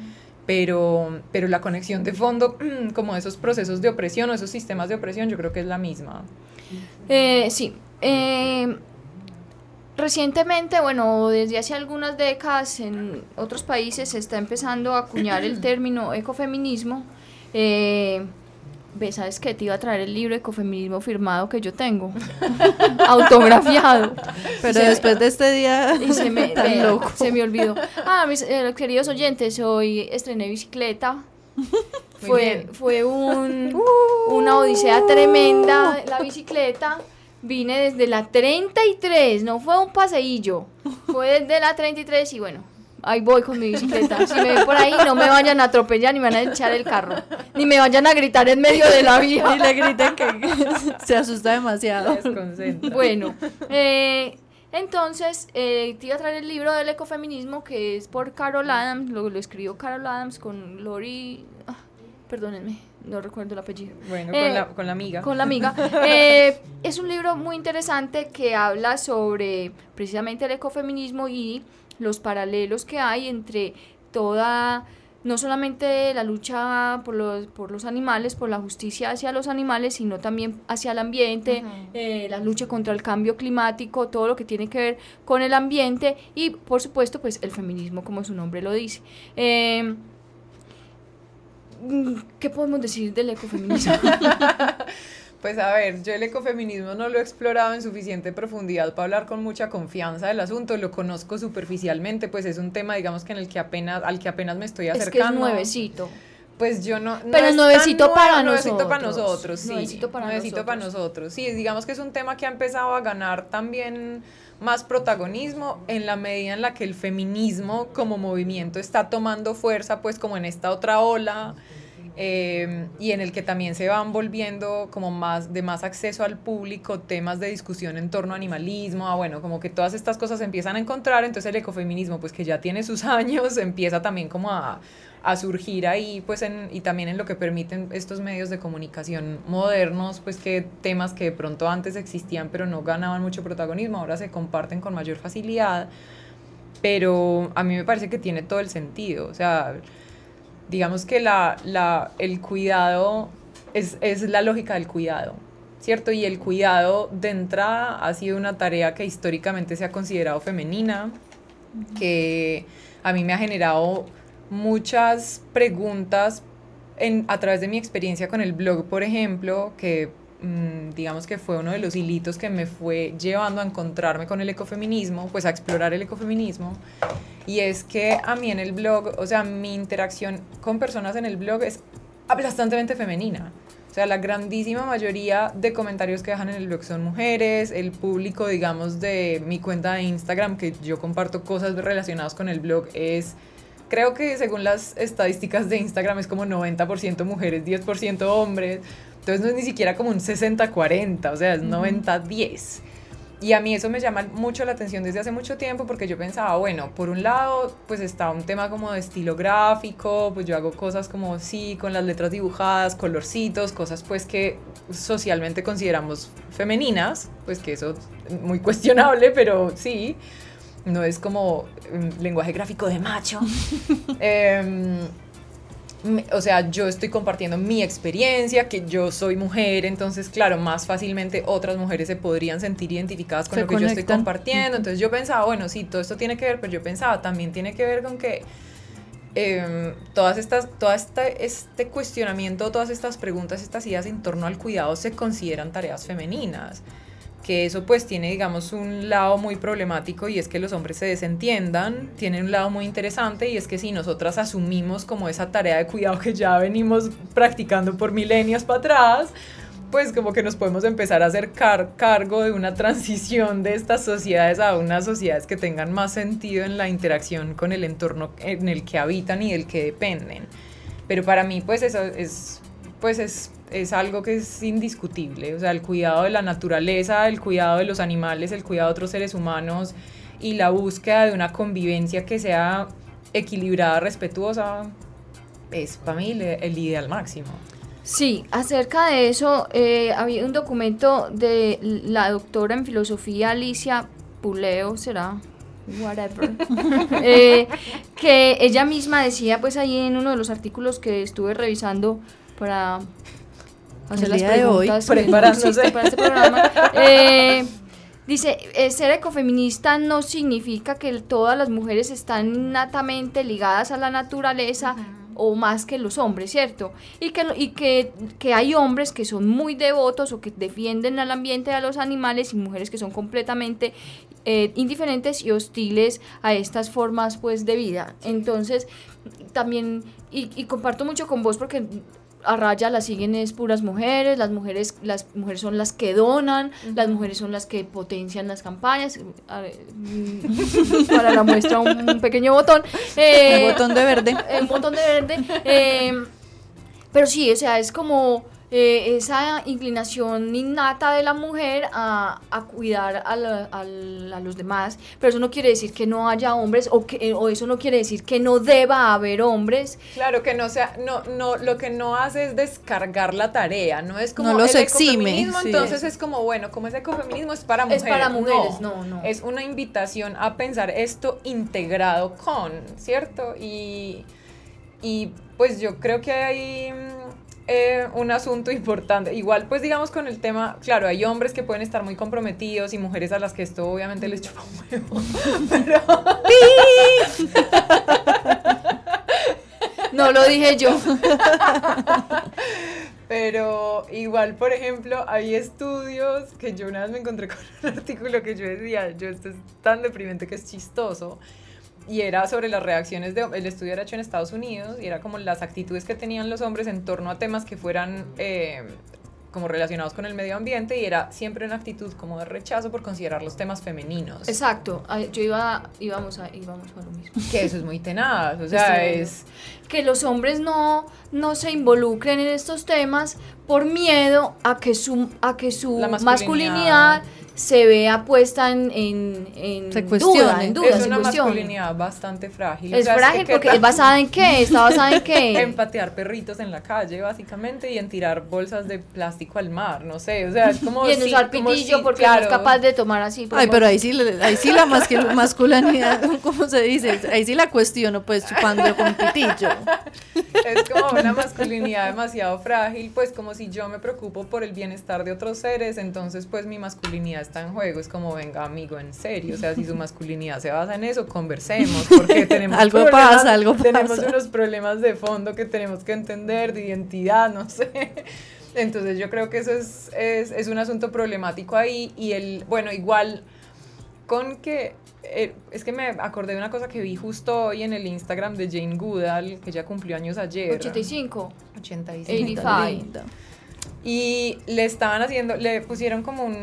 pero, pero la conexión de fondo, como esos procesos de opresión o esos sistemas de opresión, yo creo que es la misma. Eh, sí. Eh, recientemente, bueno, desde hace algunas décadas en otros países se está empezando a acuñar el término ecofeminismo. Eh, Ve, ¿sabes qué? Te iba a traer el libro de ecofeminismo firmado que yo tengo, autografiado. Pero después de este día, y se, me, se me olvidó. Ah, mis eh, queridos oyentes, hoy estrené bicicleta. fue fue un, uh. una odisea tremenda la bicicleta. Vine desde la 33, no fue un paseillo. Fue desde la 33 y bueno, ahí voy con mi bicicleta. Si me ven por ahí, no me vayan a atropellar ni me van a echar el carro. Ni me vayan a gritar en medio de la vía. Y le griten que se asusta demasiado. Bueno, eh, entonces eh, te iba a traer el libro del ecofeminismo que es por Carol Adams. Lo, lo escribió Carol Adams con Lori. Ah, perdónenme, no recuerdo el apellido. Bueno, con, la, con, la, amiga. Con la amiga. Eh, es un libro muy interesante que habla sobre precisamente el ecofeminismo y los paralelos que hay entre toda, no solamente la lucha por los, por los animales, por la justicia hacia los animales, sino también hacia el ambiente, eh, la lucha contra el cambio climático, todo lo que tiene que ver con el ambiente y, por supuesto, pues el feminismo, como su nombre lo dice. Eh, ¿Qué podemos decir del ecofeminismo? Pues a ver, yo el ecofeminismo no lo he explorado en suficiente profundidad para hablar con mucha confianza del asunto, lo conozco superficialmente, pues es un tema, digamos que en el que apenas, al que apenas me estoy acercando. Es que es nuevecito. Pues yo no. Pero es nuevecito para nosotros. Nuevecito para nosotros, sí. Nuevecito para nuevecito para nosotros. Sí, digamos que es un tema que ha empezado a ganar también más protagonismo en la medida en la que el feminismo como movimiento está tomando fuerza, pues como en esta otra ola Em, y en el que también se van volviendo como más de más acceso al público temas de discusión en torno a animalismo, a bueno, como que todas estas cosas se empiezan a encontrar, entonces el ecofeminismo pues que ya tiene sus años empieza también como a, a surgir ahí pues en, y también en lo que permiten estos medios de comunicación modernos pues que temas que de pronto antes existían pero no ganaban mucho protagonismo ahora se comparten con mayor facilidad pero a mí me parece que tiene todo el sentido o sea digamos que la, la, el cuidado es, es, la lógica del cuidado. ¿cierto? Y el cuidado de entrada ha sido una tarea que históricamente se ha considerado femenina, que a mí me ha generado muchas preguntas en, a través de mi experiencia con el blog, por ejemplo, que digamos que fue uno de los hilitos que me fue llevando a encontrarme con el ecofeminismo, pues a explorar el ecofeminismo. Y es que a mí en el blog, o sea, mi interacción con personas en el blog es aplastantemente femenina. O sea, la grandísima mayoría de comentarios que dejan en el blog son mujeres, el público, digamos, de mi cuenta de Instagram, que yo comparto cosas relacionadas con el blog, es, creo que según las estadísticas de Instagram es como 90% mujeres, 10% hombres, entonces no es ni siquiera como un 60-40, o sea, es 90-10. Y a mí eso me llama mucho la atención desde hace mucho tiempo porque yo pensaba, bueno, por un lado, pues está un tema como de estilo gráfico, pues yo hago cosas como sí, con las letras dibujadas, colorcitos, cosas pues que socialmente consideramos femeninas, pues que eso es muy cuestionable, pero sí, no es como un lenguaje gráfico de macho. eh, o sea, yo estoy compartiendo mi experiencia, que yo soy mujer, entonces, claro, más fácilmente otras mujeres se podrían sentir identificadas con lo que yo estoy compartiendo. Entonces yo pensaba, bueno, sí, todo esto tiene que ver, pero yo pensaba, también tiene que ver con que eh, todas estas, todo este, este cuestionamiento, todas estas preguntas, estas ideas en torno al cuidado se consideran tareas femeninas que eso pues tiene digamos un lado muy problemático y es que los hombres se desentiendan, tiene un lado muy interesante y es que si nosotras asumimos como esa tarea de cuidado que ya venimos practicando por milenios para atrás, pues como que nos podemos empezar a hacer cargo de una transición de estas sociedades a unas sociedades que tengan más sentido en la interacción con el entorno en el que habitan y del que dependen. Pero para mí pues eso es pues es es algo que es indiscutible. O sea, el cuidado de la naturaleza, el cuidado de los animales, el cuidado de otros seres humanos y la búsqueda de una convivencia que sea equilibrada, respetuosa, es para mí el, ideal máximo. Sí, acerca de eso, eh, había un documento de la doctora en filosofía Alicia Puleo, será, whatever, eh, que ella misma decía, pues ahí en uno de los artículos que estuve revisando para hacer las preguntas de hoy, preparándose para este programa. Eh, dice, eh, ser ecofeminista no significa que todas las mujeres están innatamente ligadas a la naturaleza. o más que los hombres, ¿cierto? Y que, y que, que, hay hombres que son muy devotos o que defienden al ambiente y a los animales y mujeres que son completamente eh, indiferentes y hostiles a estas formas pues de vida. Entonces, también, y, y comparto mucho con vos porque a Raya la siguen es puras mujeres, las mujeres, las mujeres son las que donan, las mujeres son las que potencian las campañas. Mm, para la muestra un, pequeño botón. Eh, un botón de verde. Un botón de verde. Eh, pero sí, o sea, es como eh, esa inclinación innata de la mujer a, a cuidar a, a, los demás, pero eso no quiere decir que no haya hombres o, que, o eso no quiere decir que no deba haber hombres. Claro, que no sea, no, no, lo que no hace es descargar la tarea, no es como no los el exime, entonces es como, bueno, como ese ecofeminismo es para mujeres. Es para mujeres, no, no. Es una invitación a pensar esto integrado con, ¿cierto? Y, y pues yo creo que hay eh, un asunto importante. Igual, pues digamos con el tema, claro, hay hombres que pueden estar muy comprometidos y mujeres a las que esto obviamente les chupa un huevo. Pero... no lo dije yo. Pero igual, por ejemplo, hay estudios que yo una vez me encontré con un artículo que yo decía, yo esto es tan deprimente que es chistoso y era sobre las reacciones de el estudio era hecho en Estados Unidos y era como las actitudes que tenían los hombres en torno a temas que fueran eh, como relacionados con el medio ambiente y era siempre una actitud como de rechazo por considerar los temas femeninos. Exacto, yo iba, íbamos, a, íbamos a lo mismo. Que eso es muy tenaz, o sea, es... Que los hombres no, no se involucren en estos temas por miedo a que su, a que su masculinidad se vea puesta en, en, en duda, en duda, Es una masculinidad bastante frágil. Es frágil porque es basada en qué, está basada en qué. en patear perritos en la calle, básicamente, y en tirar bolsas de plástico al mar, no sé, o sea, es como... Y en usar pitillo porque no es capaz de tomar así. Ay, pero ahí sí, ahí sí la masculinidad, ¿cómo se dice? Ahí sí la cuestiono, pues, chupando con pitillo. es como una masculinidad demasiado frágil, pues como si yo me preocupo por el bienestar de otros seres, entonces pues mi masculinidad está en juego, es como, venga amigo, en serio, o sea, si su masculinidad se basa en eso, conversemos, porque tenemos algo pasa, algo tenemos pasa. unos problemas de fondo que tenemos que entender, de identidad, no sé. Entonces yo creo que eso es, es, es un asunto problemático ahí y el, bueno, igual con que eh, es que me acordé de una cosa que vi justo hoy en el Instagram de Jane Goodall, que ya cumplió años ayer. 85. 85. 85. Y le estaban haciendo, le pusieron como un,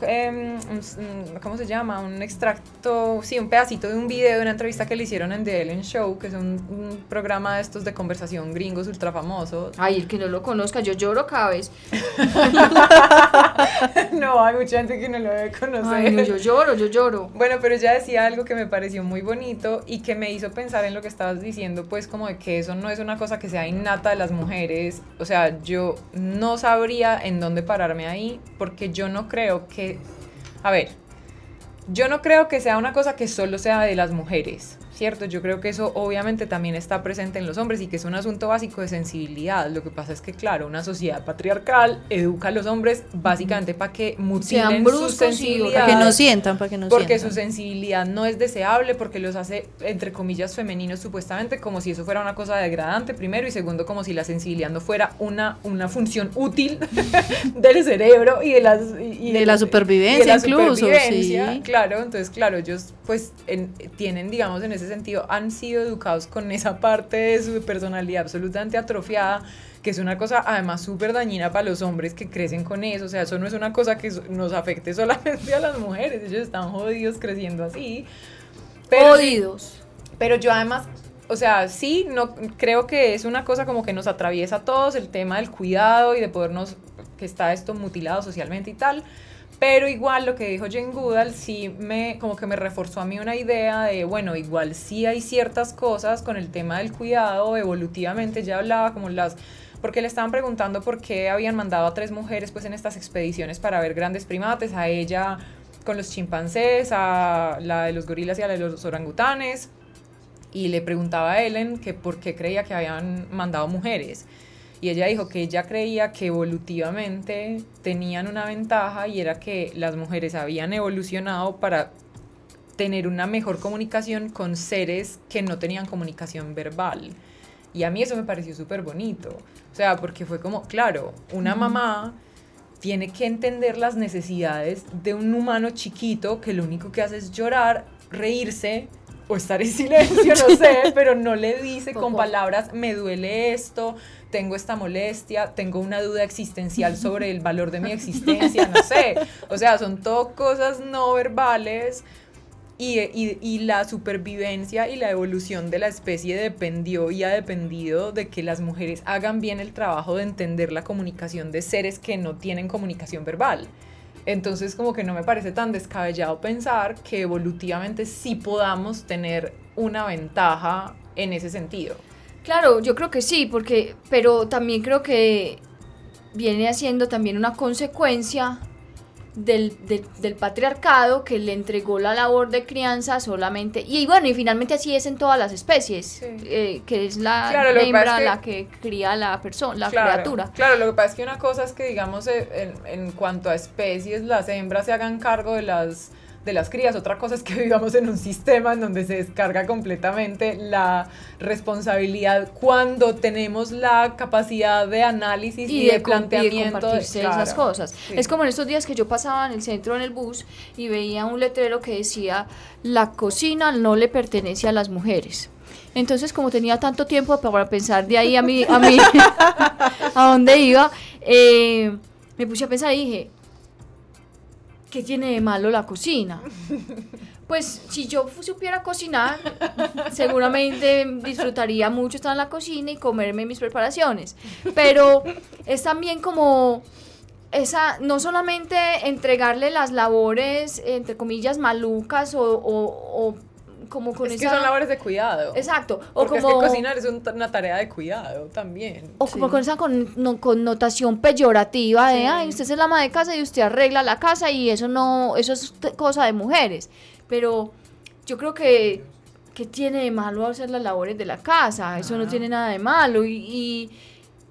un- ¿cómo se llama? Un extracto, sí, un pedacito de un video de una entrevista que le hicieron en The Ellen Show, que es un, un programa de estos de conversación gringos ultra famosos. Ay, el que no lo conozca, yo lloro cada vez. no, hay mucha gente que no lo debe conocer. Ay, no, yo lloro, yo lloro. Bueno, pero ella decía algo que me pareció muy bonito y que me hizo pensar en lo que estabas diciendo, pues como de que eso no es una cosa que sea innata de las mujeres. O sea, yo no sabría en dónde pararme ahí porque yo no creo que... A ver, yo no creo que sea una cosa que solo sea de las mujeres, ¿cierto? Yo creo que eso obviamente también está presente en los hombres y que es un asunto básico de sensibilidad. Lo que pasa es que, claro, una sociedad patriarcal educa a los hombres básicamente para que mutilen su sensibilidad. Para que no sientan, para que no Porque su sensibilidad no es deseable, porque los hace, entre comillas, femeninos supuestamente, como si eso fuera una cosa degradante, primero, y segundo, como si la sensibilidad no fuera una, una función útil del cerebro y de, las, y- De la supervivencia y de la incluso, supervivencia, sí. Claro, entonces, claro, ellos pues en- tienen, digamos, en ese sentido, han sido educados con esa parte de su personalidad absolutamente atrofiada que es una cosa además súper dañina para los hombres que crecen con eso, o sea, eso no es una cosa que nos afecte solamente a las mujeres, ellos están jodidos creciendo así. Pero, Jodidos. pero yo además, o sea, sí, no creo que es una cosa como que nos atraviesa a todos el tema del cuidado y de podernos, que está esto mutilado socialmente y tal. Pero igual lo que dijo Jane Goodall sí me, como que me reforzó a mí una idea de, bueno, igual sí hay ciertas cosas con el tema del cuidado, evolutivamente ya hablaba como las, porque le estaban preguntando por qué habían mandado a tres mujeres pues en estas expediciones para ver grandes primates, a ella con los chimpancés, a la de los gorilas y a la de los orangutanes, y le preguntaba a Ellen que por qué creía que habían mandado mujeres. Y ella dijo que ella creía que evolutivamente tenían una ventaja y era que las mujeres habían evolucionado para tener una mejor comunicación con seres que no tenían comunicación verbal. Y a mí eso me pareció súper bonito. O sea, porque fue como, claro, una mamá tiene que entender las necesidades de un humano chiquito que lo único que hace es llorar, reírse o estar en silencio, no sé, pero no le dice con palabras, me duele esto, tengo esta molestia, tengo una duda existencial sobre el valor de mi existencia, no sé. O sea, son todo cosas no verbales y, y- y la supervivencia y la evolución de la especie dependió y ha dependido de que las mujeres hagan bien el trabajo de entender la comunicación de seres que no tienen comunicación verbal. Entonces como que no me parece tan descabellado pensar que evolutivamente sí podamos tener una ventaja en ese sentido. Claro, yo creo que sí, porque, pero también creo que viene haciendo también una consecuencia del, del, del patriarcado que le entregó la labor de crianza solamente, y bueno, y finalmente así es en todas las especies, Sí. eh, que es la Claro, hembra que- la que cría la persona, la claro, criatura. Claro, lo que pasa es que una cosa es que, digamos, eh, en, en cuanto a especies, las hembras se hagan cargo de las, de las crías. Otra cosa es que vivamos en un sistema en donde se descarga completamente la responsabilidad cuando tenemos la capacidad de análisis y, de, planteamiento. de- esas cosas. sí. Es como en estos días que yo pasaba en el centro en el bus y veía un letrero que decía la cocina no le pertenece a las mujeres. Entonces, como tenía tanto tiempo para pensar de ahí a mí, a mí, a dónde iba, eh, me puse a pensar y dije, ¿qué tiene de malo la cocina? Pues si yo supiera cocinar, seguramente disfrutaría mucho estar en la cocina y comerme mis preparaciones. Pero es también como esa, no solamente entregarle las labores, entre comillas, malucas o, o- o como con Es que esa... son labores de cuidado. Exacto. O Porque como, es que cocinar es un- una tarea de cuidado también. o como Sí. con esa con- no- connotación peyorativa de, Sí. ay, usted es el ama de casa y usted arregla la casa y eso no, eso es cosa de mujeres. Pero yo creo que, ¿qué tiene de malo hacer las labores de la casa? Eso no tiene nada de malo. Y, y,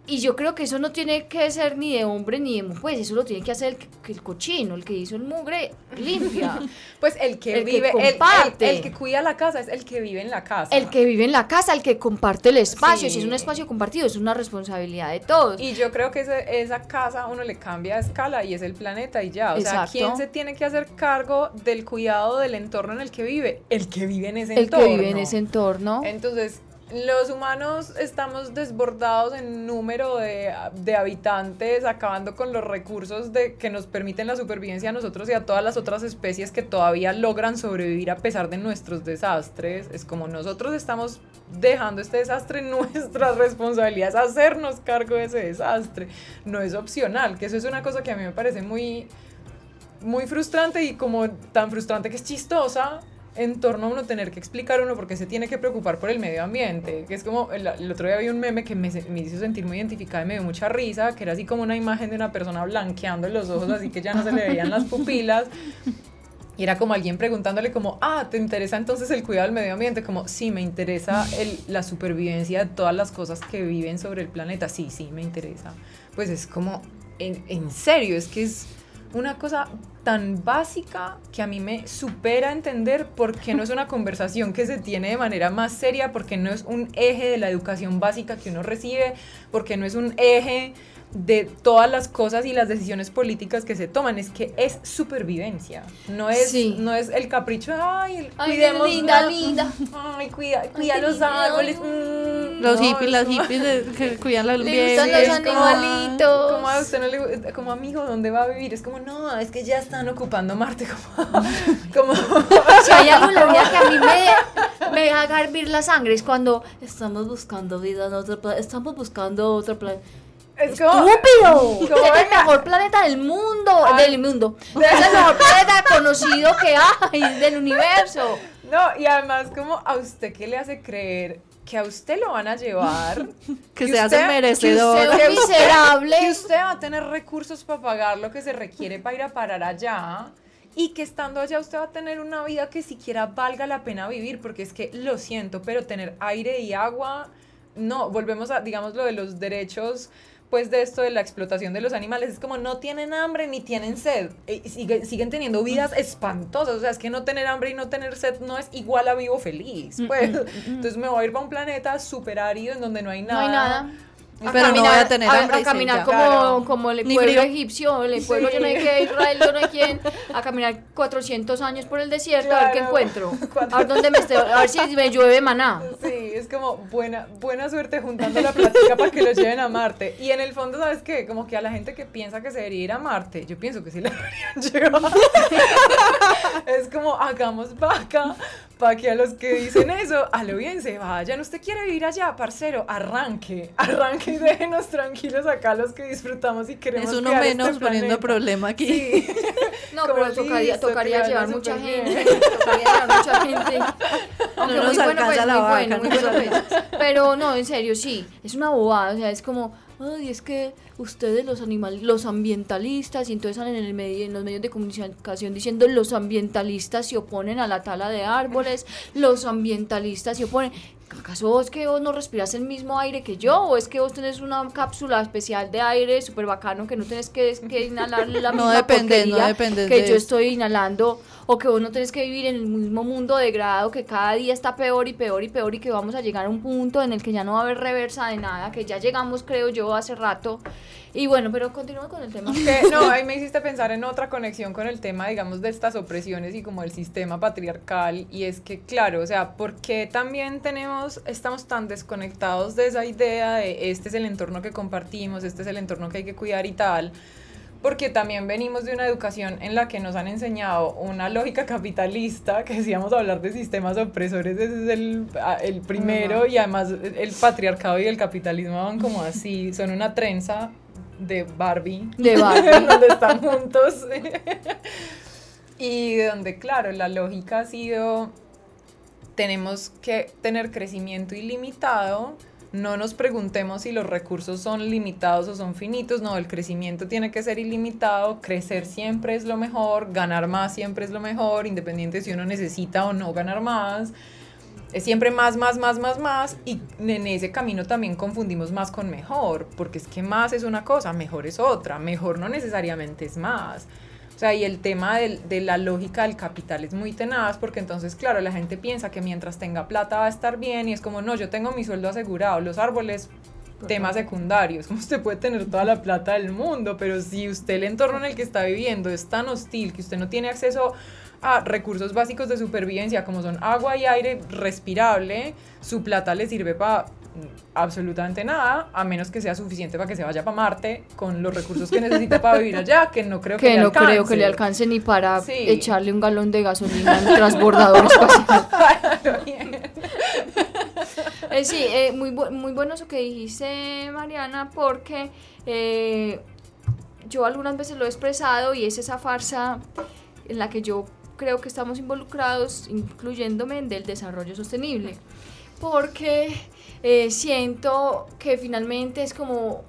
y yo creo que eso no tiene que ser ni de hombre ni de mujer, pues eso lo tiene que hacer el, que- el cochino, el que hizo el mugre, limpia. Pues el que El que vive, el- el, comparte. el que cuida la casa es el que vive en la casa. El que vive en la casa, el que comparte el espacio. Sí. Si es un espacio compartido, es una responsabilidad de todos. Y yo creo que ese- esa casa uno le cambia de escala y es el planeta y ya. O Exacto. sea, ¿quién se tiene que hacer cargo del cuidado del entorno en el que vive? El que vive en ese el entorno. que vive en ese entorno. Entonces, los humanos estamos desbordados en número de, de habitantes, acabando con los recursos de, que nos permiten la supervivencia a nosotros y a todas las otras especies que todavía logran sobrevivir a pesar de nuestros desastres. Es como nosotros estamos dejando este desastre, nuestra responsabilidad es hacernos cargo de ese desastre. No es opcional, que eso es una cosa que a mí me parece muy muy frustrante y como tan frustrante que es chistosa en torno a uno tener que explicar uno por qué se tiene que preocupar por el medio ambiente, que es como, el, el otro día vi un meme que me, me hizo sentir muy identificada y me dio mucha risa, que era así como una imagen de una persona blanqueando los ojos, así que ya no se le veían las pupilas, y era como alguien preguntándole como, ah, ¿te interesa entonces el cuidado del medio ambiente? Como, sí, me interesa la supervivencia de todas las cosas que viven sobre el planeta. Sí, sí, me interesa. Pues es como, en, en serio, es que es una cosa tan básica que a mí me supera entender por qué no es una conversación que se tiene de manera más seria, porque no es un eje de la educación básica que uno recibe, porque no es un eje de todas las cosas y las decisiones políticas que se toman, es que es supervivencia, no es, Sí. no es el capricho, de, ay, el- Ay, cuidemos linda, la- linda. ay, cuida, cuida los árboles, ay, mm, Los no, hippies, como- hippies de- que cuidan la Le bien, gustan sí, los como- animalitos. como a usted no le como amigo, ¿dónde va a vivir? Es como, no, es que ya están ocupando Marte, como, como Si hay algo en la vida que a mí me, me haga hervir la sangre es cuando estamos buscando vida en otro planeta, estamos buscando otro planeta. Es como, ¡Estúpido! como, es el mejor planeta del mundo, Ay. del mundo. Es el mejor planeta conocido que hay del universo. No, y además como a usted qué le hace creer que a usted lo van a llevar, Que se hace merecedor. que que usted- miserable. que usted va a tener recursos para pagar lo que se requiere para ir a parar allá. Y que estando allá usted va a tener una vida que siquiera valga la pena vivir, porque es que lo siento, pero tener aire y agua, no, volvemos a, digamos, lo de los derechos, pues de esto de la explotación de los animales, es como no tienen hambre ni tienen sed, e- y sigue- siguen teniendo vidas espantosas, o sea, es que no tener hambre y no tener sed no es igual a vivo feliz, pues, entonces me voy a ir para un planeta súper árido en donde no hay No nada. hay nada. Pero no voy a tener a, hambre a caminar como, Claro. como el Ni pueblo frío. egipcio, el pueblo Sí. yo no sé qué, Israel, yo no sé quién, a caminar 400 años por el desierto a ver qué Claro. encuentro. A ver dónde me esté, a ver si me llueve maná. Sí, es como buena, buena suerte juntando la plática para que los lleven a Marte. Y en el fondo, ¿sabes qué? Como que a la gente que piensa que se debería ir a Marte, yo pienso que sí la deberían llevar. es como, hagamos vaca para que a los que dicen eso, a lo bien se vayan. ¿Usted quiere vivir allá, parcero? Arranque, arranque y déjenos tranquilos acá los que disfrutamos y queremos Es uno cuidar menos este poniendo planeta. problema aquí. Sí. No, Como pero tocaría, listo, tocaría llevar mucha gente, tocaría llevar mucha gente. Aunque No nos muy bueno, pues, alcanza la muy vaca, bueno, no muy nos bueno, pues. Pero no, en serio, sí, es una bobada, o sea, es como, ay, es que ustedes los animal, los ambientalistas, y entonces salen en, el medio, en los medios de comunicación diciendo los ambientalistas se oponen a la tala de árboles, los ambientalistas se oponen. ¿Acaso vos que vos no respiras el mismo aire que yo? ¿O es que vos tenés una cápsula especial de aire súper bacano que no tenés que, que inhalar la No misma depende, no depende que de yo eso. estoy inhalando? ¿O que vos no tenés que vivir en el mismo mundo degradado que cada día está peor y peor y peor y que vamos a llegar a un punto en el que ya no va a haber reversa de nada, que ya llegamos creo yo hace rato? Y bueno, pero continúo con el tema. Que, no, ahí me hiciste pensar en otra conexión con el tema, digamos, de estas opresiones y como el sistema patriarcal. Y es que, claro, o sea, ¿por qué también tenemos, estamos tan desconectados de esa idea de este es el entorno que compartimos, este es el entorno que hay que cuidar y tal? Porque también venimos de una educación en la que nos han enseñado una lógica capitalista, que si vamos a hablar de sistemas opresores, ese es el, el primero, y además el patriarcado y el capitalismo van como así, son una trenza de Barbie De Barbie. donde están juntos. y donde, claro, la lógica ha sido, tenemos que tener crecimiento ilimitado, no nos preguntemos si los recursos son limitados o son finitos, no, el crecimiento tiene que ser ilimitado, crecer siempre es lo mejor, ganar más siempre es lo mejor, independiente si uno necesita o no ganar más. Es siempre más, más, más, más, más. Y en ese camino también confundimos más con mejor, porque es que más es una cosa, mejor es otra. Mejor no necesariamente es más. O sea, y el tema del- de, la lógica del capital es muy tenaz porque entonces, claro, la gente piensa que mientras tenga plata va a estar bien y es como, no, yo tengo mi sueldo asegurado, los árboles, temas secundarios, como usted puede tener toda la plata del mundo, pero si usted el entorno en el que está viviendo es tan hostil que usted no tiene acceso a recursos básicos de supervivencia como son agua y aire respirable, su plata le sirve para absolutamente nada, a menos que sea suficiente para que se vaya para Marte con los recursos que necesita para vivir allá, que no creo que, Que le no creo que alcance. le alcance ni para Sí. echarle un galón de gasolina al transbordador espacial. Eh, sí, eh, muy, bu- muy bueno eso que dijiste, Mariana, porque eh, yo algunas veces lo he expresado y es esa farsa en la que yo creo que estamos involucrados, incluyéndome del desarrollo sostenible. Porque eh, siento que finalmente es como...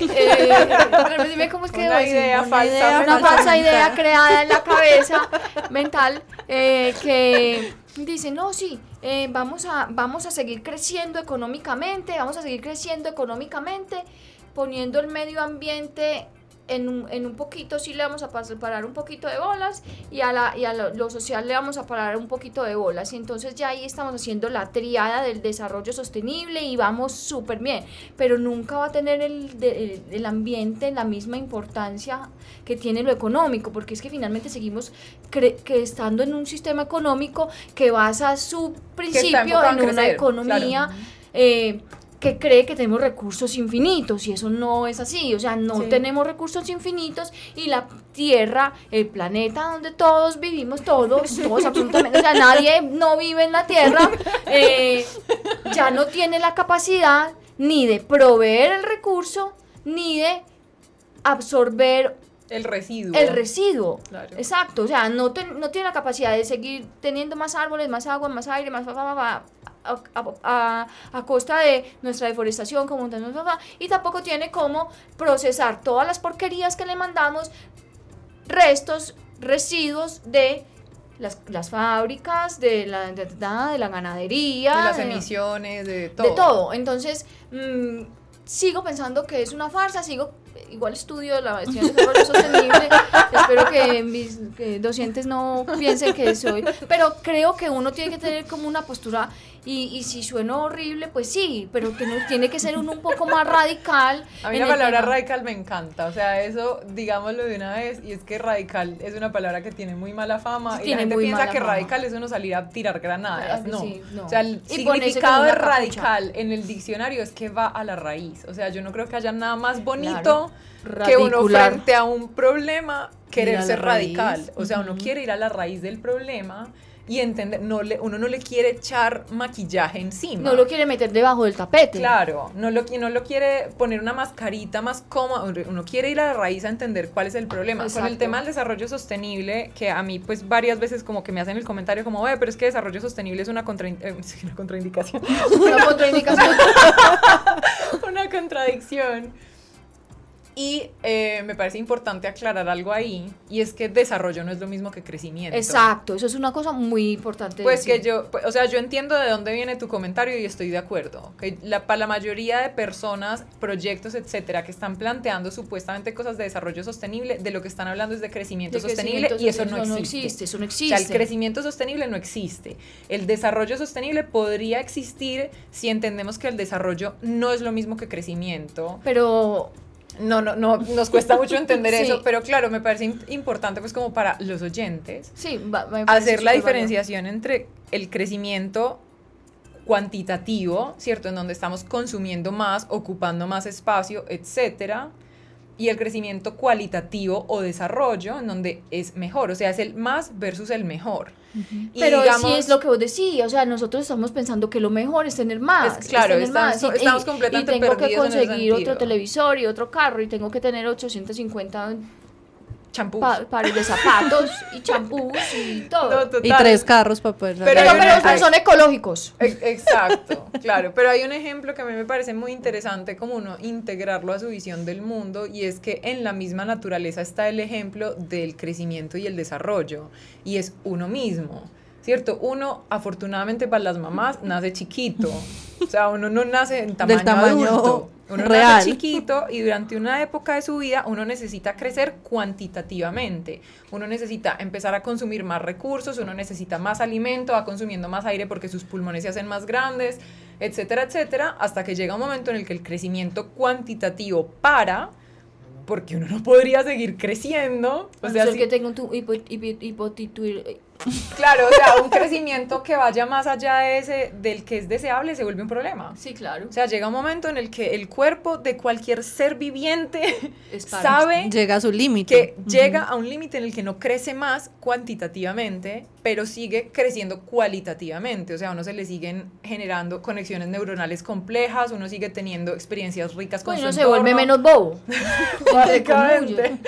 Eh, dime cómo es que Una idea una falsa idea, una falsa idea creada en la cabeza mental eh, que dice, no, sí, eh, vamos, a, vamos a seguir creciendo económicamente, vamos a seguir creciendo económicamente, poniendo el medio ambiente en un, en un poquito, sí le vamos a parar un poquito de bolas y a, la, y a lo, lo social le vamos a parar un poquito de bolas. Y entonces ya ahí estamos haciendo la triada del desarrollo sostenible y vamos súper bien, pero nunca va a tener el, el, el ambiente la misma importancia que tiene lo económico, porque es que finalmente seguimos cre- que estando en un sistema económico que basa su principio en en una crecer, economía claro. eh, que cree que tenemos recursos infinitos y eso no es así, o sea, no Sí. tenemos recursos infinitos y la Tierra, el planeta donde todos vivimos, todos, todos absolutamente, o sea, nadie no vive en la Tierra, eh, ya no tiene la capacidad ni de proveer el recurso, ni de absorber El residuo. el residuo. Claro. Exacto, o sea, no, ten- no tiene la capacidad de seguir teniendo más árboles, más agua, más aire, más fa, fa, fa, fa, a, a- a- a costa de nuestra deforestación, como y tampoco tiene cómo procesar todas las porquerías que le mandamos, restos, residuos de las, las fábricas, de la, de, de la ganadería, de las emisiones, de todo. de todo. Entonces, mm, sigo pensando que es una farsa, sigo, igual estudio la maestría en desarrollo sostenible, espero que mis que docentes no piensen que soy, pero creo que uno tiene que tener como una postura, y, y si suena horrible, pues sí, pero que no, tiene que ser uno un poco más radical. A mí la palabra tema. radical me encanta, o sea, eso digámoslo de una vez, y es que radical es una palabra que tiene muy mala fama, Sí, y la gente piensa que fama. radical es uno salir a tirar granadas, Ah, no. sí, no. O sea, el Y significado de radical en el diccionario es que va a la raíz, o sea, yo no creo que haya nada más bonito Claro. Que uno frente a un problema querer ser raíz. radical, o sea, uno quiere ir a la raíz del problema y entender, no le, uno no le quiere echar maquillaje encima. No lo quiere meter debajo del tapete. Claro, no lo, no lo quiere poner una mascarita más cómoda, uno quiere ir a la raíz a entender cuál es el problema. Con el Exacto. tema del desarrollo sostenible, que a mí pues varias veces como que me hacen el comentario como, ve, pero es que desarrollo sostenible es una, contra, eh, una contraindicación, Una contraindicación. una contradicción. Y eh, me parece importante aclarar algo ahí, y es que desarrollo no es lo mismo que crecimiento. Exacto, eso es una cosa muy importante. Pues decir. que yo, pues, o sea, yo entiendo de dónde viene tu comentario y estoy de acuerdo. Que la, para la mayoría de personas, proyectos, etcétera, que están planteando supuestamente cosas de desarrollo sostenible, de lo que están hablando es de crecimiento De sostenible crecimiento y eso no sostenible, existe. Eso no O existe. sea, el crecimiento sostenible no existe. El desarrollo sostenible podría existir si entendemos que el desarrollo no es lo mismo que crecimiento. Pero No, no, no, nos cuesta mucho entender Sí. eso, pero claro, me parece im- importante pues como para los oyentes sí, hacer la diferenciación entre el crecimiento cuantitativo, ¿cierto? En donde estamos consumiendo más, ocupando más espacio, etcétera, y el crecimiento cualitativo o desarrollo, en donde es mejor, o sea, es el más versus el mejor. Y Pero digamos- sí es lo que vos decís, o sea, nosotros estamos pensando que lo mejor es tener más. Es- claro, tener estamos- más, estamos completamente Y tengo que conseguir otro televisor y otro carro y tengo que tener 850 champús. pa- pares de zapatos y champús y todo. No. Y tres carros para poder Pero pero, hay pero una- ustedes son ecológicos. E- Exacto, claro, pero hay un ejemplo que a mí me parece muy interesante como uno integrarlo a su visión del mundo y es que en la misma naturaleza está el ejemplo del crecimiento y el desarrollo y es uno mismo. ¿Cierto? Uno, afortunadamente para las mamás, nace chiquito. O sea, uno no nace en tamaño, tamaño adulto. Uno real. nace chiquito y durante una época de su vida uno necesita crecer cuantitativamente. Uno necesita empezar a consumir más recursos, uno necesita más alimento, va consumiendo más aire porque sus pulmones se hacen más grandes, etcétera, etcétera, hasta que llega un momento en el que el crecimiento cuantitativo para porque uno no podría seguir creciendo. O O sea, si- que tengo un tu- hipo- hipo- hipotitul- Claro, o sea, un crecimiento que vaya más allá de ese, del que es deseable se vuelve un problema. Sí, claro. O sea, llega un momento en el que el cuerpo de cualquier ser viviente sabe Llega a su límite. que llega a un límite en el que no crece más cuantitativamente, pero sigue creciendo cualitativamente. O sea, a uno se le siguen generando conexiones neuronales complejas, uno sigue teniendo experiencias ricas con Pues su uno se vuelve menos bobo. Básicamente.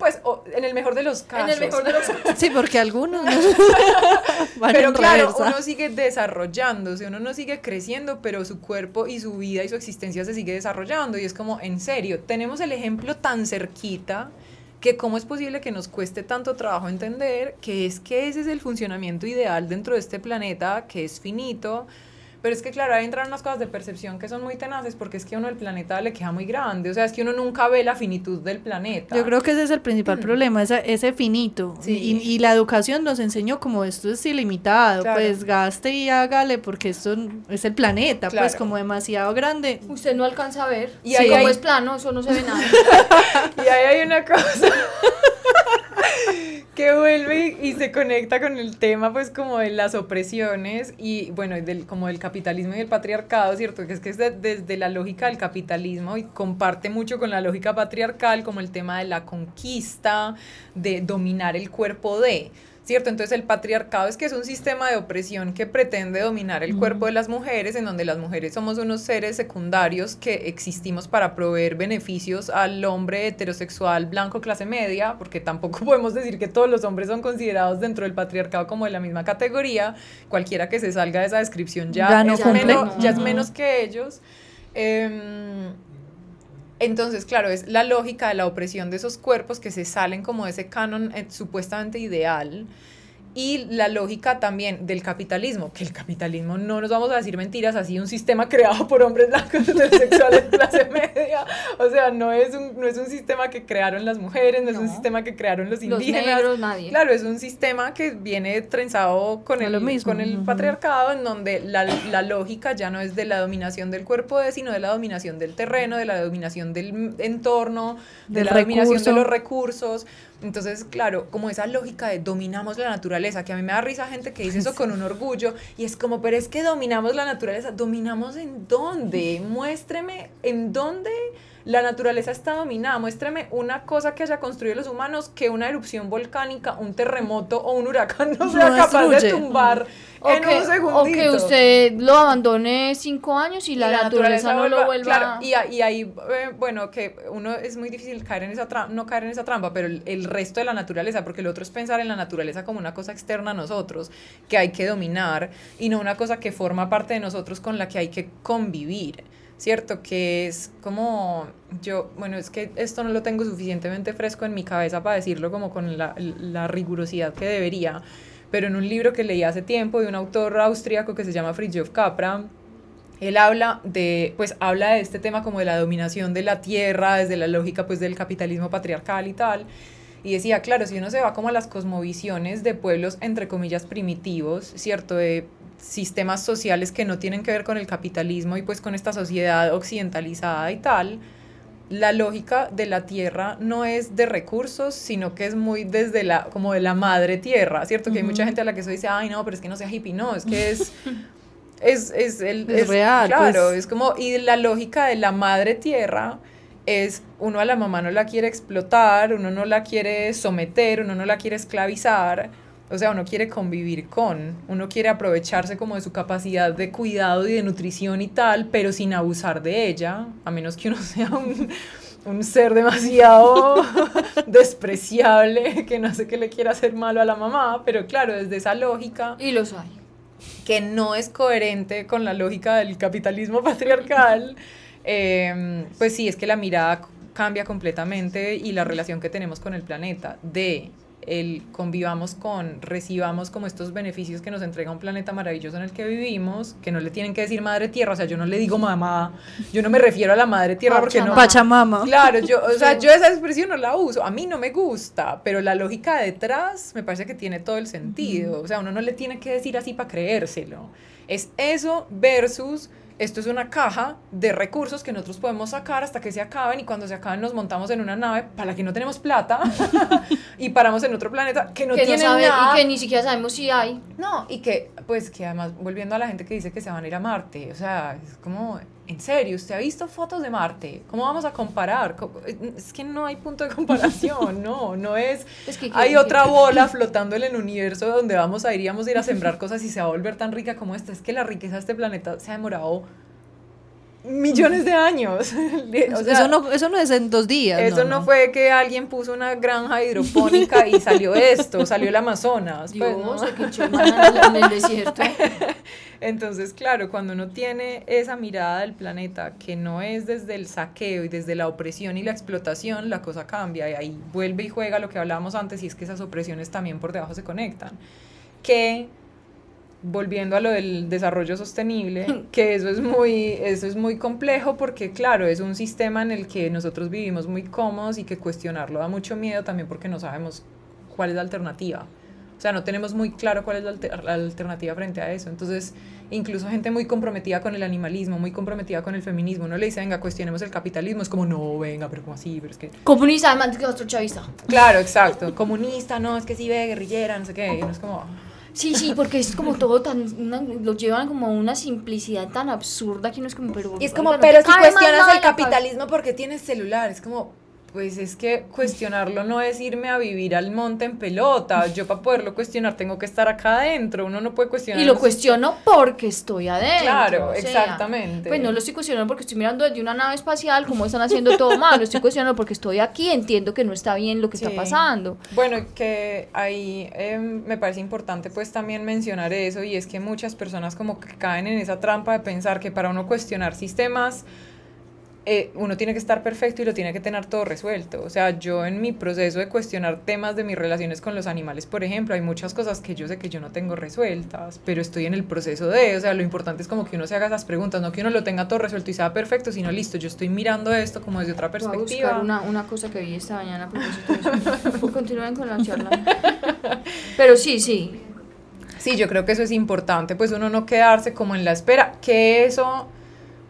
Pues o- en el mejor de los casos. En el mejor de los Sí, porque algunos no- van Pero en claro, reversa. uno sigue desarrollándose, uno no sigue creciendo, pero su cuerpo y su vida y su existencia se sigue desarrollando. Y es como, en serio, tenemos el ejemplo tan cerquita que cómo es posible que nos cueste tanto trabajo entender que es que ese es el funcionamiento ideal dentro de este planeta, que es finito. Pero es que, claro, ahí entran unas cosas de percepción que son muy tenaces porque es que a uno el planeta le queda muy grande. O sea, es que uno nunca ve la finitud del planeta. Yo creo que ese es el principal problema, esa- ese finito. Sí. Y, y la educación nos enseñó como esto es ilimitado, Claro. pues gaste y hágale porque esto es el planeta, pues Claro. como demasiado grande. Usted no alcanza a ver. Y Y ahí como hay- es plano, eso no se ve nada. Y ahí hay una cosa que vuelve y se conecta con el tema pues como de las opresiones y bueno, del, como del capitalismo y el patriarcado, ¿cierto? Que es que es de- desde la lógica del capitalismo y comparte mucho con la lógica patriarcal como el tema de la conquista, de dominar el cuerpo de... ¿Cierto? Entonces el patriarcado es que es un sistema de opresión que pretende dominar el cuerpo de las mujeres, en donde las mujeres somos unos seres secundarios que existimos para proveer beneficios al hombre heterosexual blanco clase media, porque tampoco podemos decir que todos los hombres son considerados dentro del patriarcado como de la misma categoría. Cualquiera que se salga de esa descripción ya, Ya no es, cumple. menos, ya es Ujú. menos que ellos. Em, entonces, claro, es la lógica de la opresión de esos cuerpos que se salen como de ese canon eh, supuestamente ideal. Y la lógica también del capitalismo, que el capitalismo, no nos vamos a decir mentiras, sido un sistema creado por hombres blancos heterosexuales de clase media. O sea, no es, un, no es un sistema que crearon las mujeres, no, es un No. sistema que crearon los Los indígenas. negros, nadie. Claro, es un sistema que viene trenzado con Con el, mismo, con el ujú. patriarcado, en donde la, la lógica ya no es de la dominación del cuerpo de, sino de la dominación del terreno, de la dominación del entorno, de Del la dominación de recurso. los recursos. Entonces, claro, como esa lógica de dominamos la naturaleza, que a mí me da risa gente que dice eso con un orgullo, y es como, pero es que dominamos la naturaleza, ¿dominamos en dónde? Muéstreme en dónde la naturaleza está dominada, muéstreme una cosa que haya construido los humanos que una erupción volcánica, un terremoto o un huracán no sea capaz de tumbar O en que, un segundito. o que usted lo abandone cinco años y, la, naturaleza, no lo vuelva Claro, y, y ahí, eh, bueno, que uno es muy difícil caer en esa trampa, no caer en esa trampa, pero el, el resto de la naturaleza, porque el otro es pensar en la naturaleza como una cosa externa a nosotros, que hay que dominar, y no una cosa que forma parte de nosotros con la que hay que convivir. ¿Cierto? Que es como yo, bueno, es que esto no lo tengo suficientemente fresco en mi cabeza para decirlo como con la, la rigurosidad que debería, pero en un libro que leí hace tiempo de un autor austríaco que se llama Fritjof Capra, él habla de, pues habla de este tema como de la dominación de la tierra, desde la lógica pues del capitalismo patriarcal y tal. Y decía, claro, si uno se va como a las cosmovisiones de pueblos, entre comillas, primitivos, ¿cierto? Sistemas sociales que no tienen que ver con el capitalismo y pues con esta sociedad occidentalizada y tal, la lógica de la tierra no es de recursos, sino que es muy desde la, como de la madre tierra, ¿cierto? Que hay mucha gente a la que eso dice, ay, no, pero es que no sea hippie, no, es que es... Es, es, el, Es real, Claro, pues. es como, y la lógica de la madre tierra es, uno a la mamá no la quiere explotar, uno no la quiere someter, uno no la quiere esclavizar, o sea, uno quiere convivir con, uno quiere aprovecharse como de su capacidad de cuidado y de nutrición y tal, pero sin abusar de ella, a menos que uno sea un, un ser demasiado despreciable, que no sé qué le quiera hacer malo a la mamá, pero claro, desde esa lógica y los hay. que no es coherente con la lógica del capitalismo patriarcal, eh, pues sí, es que la mirada cambia completamente y la relación que tenemos con el planeta de el convivamos con, recibamos como estos beneficios que nos entrega un planeta maravilloso en el que vivimos, que no le tienen que decir madre tierra, o sea, yo no le digo mamá, yo no me refiero a la madre tierra porque no... Pachamama. Claro, yo, o sea, yo esa expresión no la uso, a mí no me gusta, pero la lógica detrás me parece que tiene todo el sentido, o sea, uno no le tiene que decir así para creérselo. Es eso versus esto es una caja de recursos que nosotros podemos sacar hasta que se acaben y cuando se acaben nos montamos en una nave para la que no tenemos plata y paramos en otro planeta que no que no tiene sabe nada. y que ni siquiera sabemos si hay. No, y que, pues, que además, volviendo a la gente que dice que se van a ir a Marte, o sea, es como, en serio, ¿usted ha visto fotos de Marte? ¿Cómo vamos a comparar? ¿Cómo- Es que no hay punto de comparación, no, no es... Es que- hay que- otra bola flotando en el universo donde vamos a ir y vamos a ir a sembrar cosas y se va a volver tan rica como esta. Es que la riqueza de este planeta se ha demorado millones de años. O sea, eso, no, eso no es en dos días. eso no, fue que alguien puso una granja hidropónica y salió esto, salió el Amazonas. pues, ¿no? Dios, en el- en el desierto. Entonces, claro, cuando uno tiene esa mirada del planeta que no es desde el saqueo y desde la opresión y la explotación, la cosa cambia y ahí vuelve y juega lo que hablábamos antes y es que esas opresiones también por debajo se conectan. Que volviendo a lo del desarrollo sostenible, que eso es muy eso es muy complejo porque claro, es un sistema en el que nosotros vivimos muy cómodos y que cuestionarlo da mucho miedo también porque no sabemos cuál es la alternativa. O sea, no tenemos muy claro cuál es la, alter- la alternativa frente a eso. Entonces, incluso gente muy comprometida con el animalismo, muy comprometida con el feminismo, no le dice, venga, cuestionemos el capitalismo. Es como, no, venga, pero como así, pero es que... Comunista, además que otro chavista. Claro, exacto. Comunista, no, es que sí ve, guerrillera, no sé qué. Y uno es como... Sí, sí, porque es como todo tan. una- lo llevan como a una simplicidad tan absurda que uno es como, pero. Y es como, no te pero si cuestionas el en la cabeza". capitalismo porque tienes celular, es como, pues es que cuestionarlo no es irme a vivir al monte en pelota. Yo para poderlo cuestionar tengo que estar acá adentro. Uno no puede cuestionar. Y lo cuestiono porque estoy adentro. Claro, o sea, exactamente. Pues no lo estoy cuestionando porque estoy mirando desde una nave espacial cómo están haciendo todo mal. Lo estoy cuestionando porque estoy aquí, entiendo que no está bien lo que Sí. está pasando. Bueno, que ahí em, me parece importante pues también mencionar eso y es que muchas personas como que caen en esa trampa de pensar que para uno cuestionar sistemas eh, uno tiene que estar perfecto y lo tiene que tener todo resuelto. O sea, yo en mi proceso de cuestionar temas de mis relaciones con los animales, por ejemplo, hay muchas cosas que yo sé que yo no tengo resueltas, pero estoy en el proceso de, o sea, lo importante es como que uno se haga esas preguntas, no que uno lo tenga todo resuelto y sea perfecto, sino listo, yo estoy mirando esto como desde otra Voy a perspectiva. buscar una, una cosa que vi esta mañana. Continúen con la charla. Pero sí, sí. Sí, yo creo que eso es importante, pues uno no quedarse como en la espera, que eso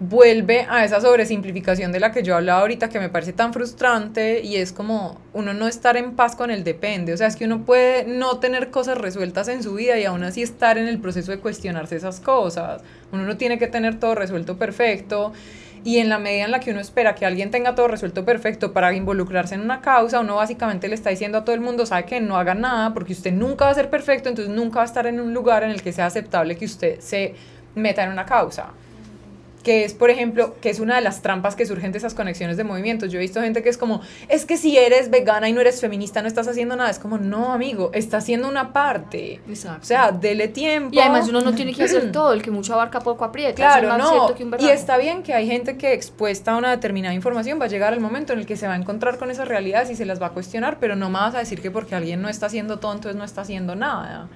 vuelve a esa sobresimplificación de la que yo hablaba ahorita que me parece tan frustrante y es como uno no estar en paz con el depende, o sea, es que uno puede no tener cosas resueltas en su vida y aún así estar en el proceso de cuestionarse esas cosas, uno no tiene que tener todo resuelto perfecto y en la medida en la que uno espera que alguien tenga todo resuelto perfecto para involucrarse en una causa, uno básicamente le está diciendo a todo el mundo, sabe que no haga nada porque usted nunca va a ser perfecto, entonces nunca va a estar en un lugar en el que sea aceptable que usted se meta en una causa. Que es, por ejemplo, que es una de las trampas que surgen de esas conexiones de movimientos. Yo he visto gente que es como, es que si eres vegana y no eres feminista no estás haciendo nada. Es como, no, amigo, está haciendo una parte. Exacto. O sea, dele tiempo. Y además uno no tiene que hacer todo, el que mucho abarca poco aprieta. Claro, es más no. cierto que un Y está bien que hay gente que expuesta a una determinada información va a llegar el momento en el que se va a encontrar con esas realidades y se las va a cuestionar, pero no me vas a decir que porque alguien no está haciendo todo, entonces no está haciendo nada.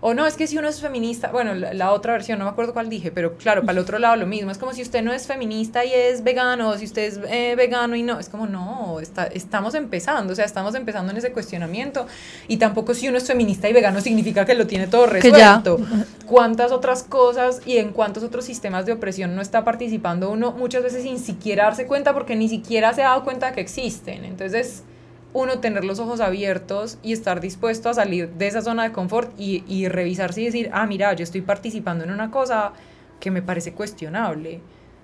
O no, es que si uno es feminista, bueno, la, la otra versión, no me acuerdo cuál dije, pero claro, para el otro lado lo mismo. Es como si usted no es feminista y es vegano, o si usted es eh, vegano y no. Es como, no, está, estamos empezando, o sea, estamos empezando en ese cuestionamiento. Y tampoco si uno es feminista y vegano significa que lo tiene todo resuelto cuántas otras cosas y en cuántos otros sistemas de opresión no está participando uno muchas veces sin siquiera darse cuenta porque ni siquiera se ha dado cuenta de que existen. Entonces, uno tener los ojos abiertos y estar dispuesto a salir de esa zona de confort y, y revisarse y decir, ah, mira, yo estoy participando en una cosa que me parece cuestionable.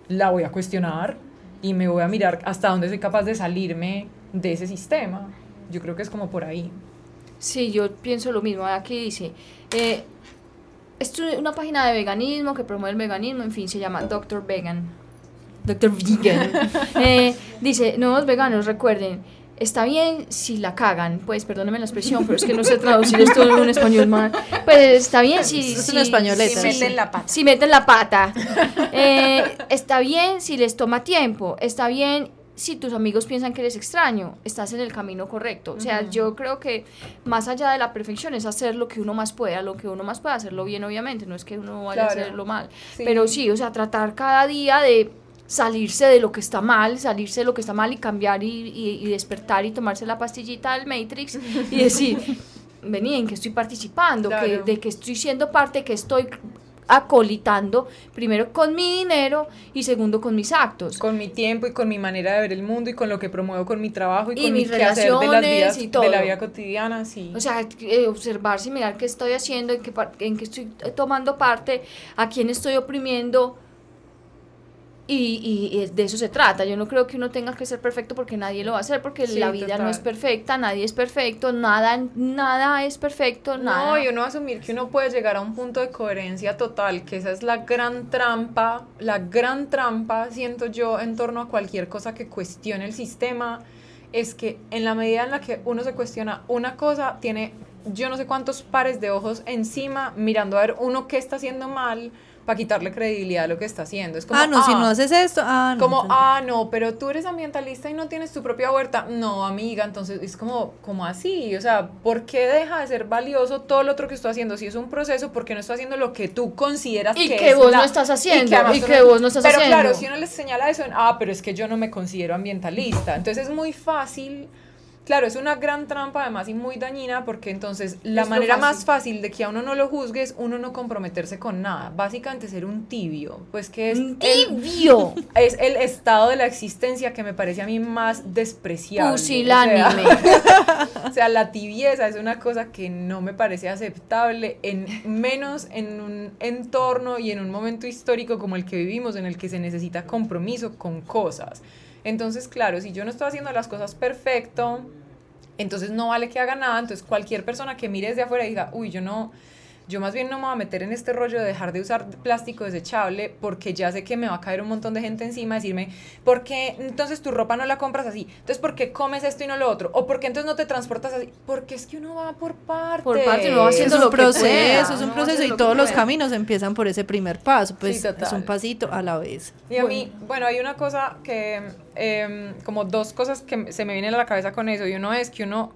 La voy a cuestionar y me voy a mirar hasta dónde soy capaz de salirme de ese sistema. Yo creo que es como por ahí. Sí, yo pienso lo mismo. Aquí dice, eh, esto es una página de veganismo que promueve el veganismo, en fin, se llama Doctor Vegan. Doctor Vegan. Eh, dice, nuevos veganos, recuerden, está bien si la cagan, pues perdónenme la expresión, pero es que no sé traducir esto en un español mal. Pues está bien si... Es si- españoleta. si- meten la pata. si meten la pata. Eh, está bien si les toma tiempo. Está bien si tus amigos piensan que eres extraño, estás en el camino correcto. O sea, yo creo que más allá de la perfección es hacer lo que uno más pueda, lo que uno más pueda, hacerlo bien, obviamente, no es que uno vaya a hacerlo mal. Sí. Pero sí, o sea, tratar cada día de salirse de lo que está mal, salirse de lo que está mal y cambiar y, y- y despertar y tomarse la pastillita del Matrix y decir, vení, ¿en qué estoy participando? que. ¿De que estoy siendo parte? que estoy acolitando? Primero con mi dinero y segundo con mis actos. con mi tiempo y con mi manera de ver el mundo y con lo que promuevo con mi trabajo y, Y con mis mi quehacer de las relaciones vidas, y de todo. la vida cotidiana, sí. O sea, eh, observarse y mirar qué estoy haciendo, en qué, en qué estoy tomando parte, a quién estoy oprimiendo. Y, y- de eso se trata. Yo no creo que uno tenga que ser perfecto porque nadie lo va a hacer, porque Sí, la vida no total. es perfecta, nadie es perfecto, nada, nada es perfecto, nada. No, y uno asumir que uno puede llegar a un punto de coherencia total, que esa es la gran trampa, la gran trampa, siento yo, en torno a cualquier cosa que cuestione el sistema, es que en la medida en la que uno se cuestiona una cosa, tiene yo no sé cuántos pares de ojos encima mirando a ver uno qué está haciendo mal para quitarle credibilidad a lo que está haciendo. Es como, ah, no, si no haces esto, ah, no. como, ah, no, pero tú eres ambientalista y no tienes tu propia huerta. No, amiga, entonces es como, como así. O sea, ¿por qué deja de ser valioso todo lo otro que estoy haciendo? Si es un proceso, ¿por qué no estoy haciendo lo que tú consideras Y que que es vos la- no estás haciendo, y que vos no estás pero haciendo. claro, si uno les señala eso, ah, pero es que yo no me considero ambientalista. Entonces es muy fácil. Claro, es una gran trampa además y muy dañina porque entonces la Es manera más fácil. de que a uno no lo juzgue es uno no comprometerse con nada. Básicamente ser un tibio, pues que es el- tibio, es el estado de la existencia que me parece a mí más despreciable. pusilánime. O sea, o sea, la tibieza es una cosa que no me parece aceptable, en menos en un entorno y en un momento histórico como el que vivimos, en el que se necesita compromiso con cosas. Entonces, claro, si yo no estoy haciendo las cosas perfecto, entonces no vale que haga nada. Entonces, cualquier persona que mire desde afuera y diga, uy, yo no, yo más bien no me voy a meter en este rollo de dejar de usar plástico desechable porque ya sé que me va a caer un montón de gente encima a decirme, ¿por qué entonces tu ropa no la compras así? Entonces, ¿por qué comes esto y no lo otro? ¿O por qué entonces no te transportas así? Porque es que uno va por partes. Por partes, uno va es haciendo un lo que proceso, pueda, es un proceso y lo que todos los caminos empiezan por ese primer paso, pues Sí, es un pasito a la vez. Y a mí, bueno, hay una cosa que, em, como dos cosas que se me vienen a la cabeza con eso, y uno es que uno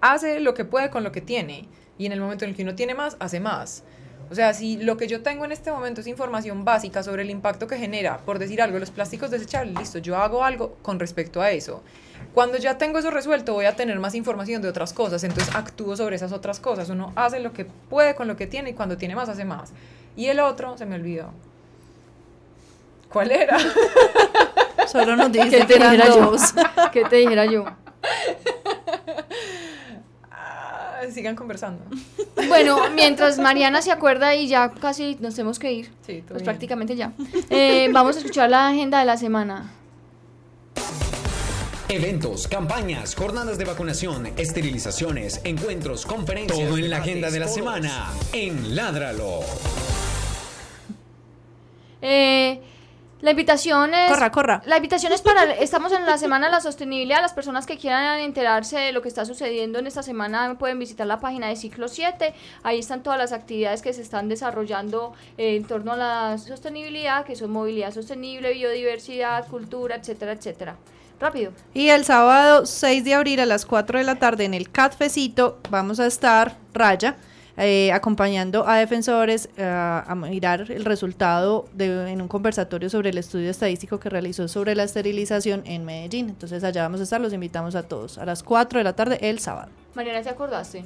hace lo que puede con lo que tiene, y en el momento en el que uno tiene más, hace más. O sea, si lo que yo tengo en este momento es información básica sobre el impacto que genera, por decir algo, los plásticos desechables, listo, yo hago algo con respecto a eso. Cuando ya tengo eso resuelto, voy a tener más información de otras cosas, entonces actúo sobre esas otras cosas. Uno hace lo que puede con lo que tiene y cuando tiene más, hace más. Y el otro, se me olvidó. ¿Cuál era? Solo nos ¿Qué dice te que dijera yo? ¿Qué te dijera yo? Sigan conversando. Bueno, mientras Mariana se acuerda y ya casi nos tenemos que ir, Sí, todo pues bien. prácticamente ya, eh, vamos a escuchar la agenda de la semana. Eventos, campañas, jornadas de vacunación, esterilizaciones, encuentros, conferencias. Todo en la agenda de la semana en Ládralo. Eh, la invitación es... Corra, corra. La invitación es para, estamos en la semana de la sostenibilidad, las personas que quieran enterarse de lo que está sucediendo en esta semana pueden visitar la página de Ciclo 7, ahí están todas las actividades que se están desarrollando eh, en torno a la sostenibilidad, que son movilidad sostenible, biodiversidad, cultura, etcétera, etcétera. Rápido. Y el sábado 6 de abril a las 4 de la tarde en el Catfecito vamos a estar, Raya, eh, acompañando a defensores eh, a mirar el resultado de, en un conversatorio sobre el estudio estadístico que realizó sobre la esterilización en Medellín. Entonces allá vamos a estar, los invitamos a todos a las 4 de la tarde el sábado. Mariana, ¿te acordaste?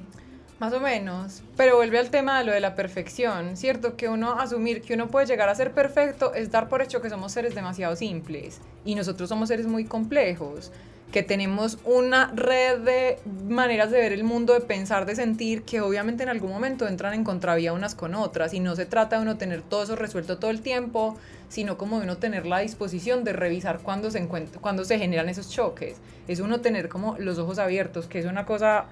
Más o menos. Pero vuelve al tema de lo de la perfección, ¿cierto? Que uno asumir que uno puede llegar a ser perfecto es dar por hecho que somos seres demasiado simples. Y nosotros somos seres muy complejos. Que tenemos una red de maneras de ver el mundo, de pensar, de sentir, que obviamente en algún momento entran en contravía unas con otras. Y no se trata de uno tener todo eso resuelto todo el tiempo, sino como de uno tener la disposición de revisar cuando se, cuando se generan esos choques. Es uno tener como los ojos abiertos, que es una cosa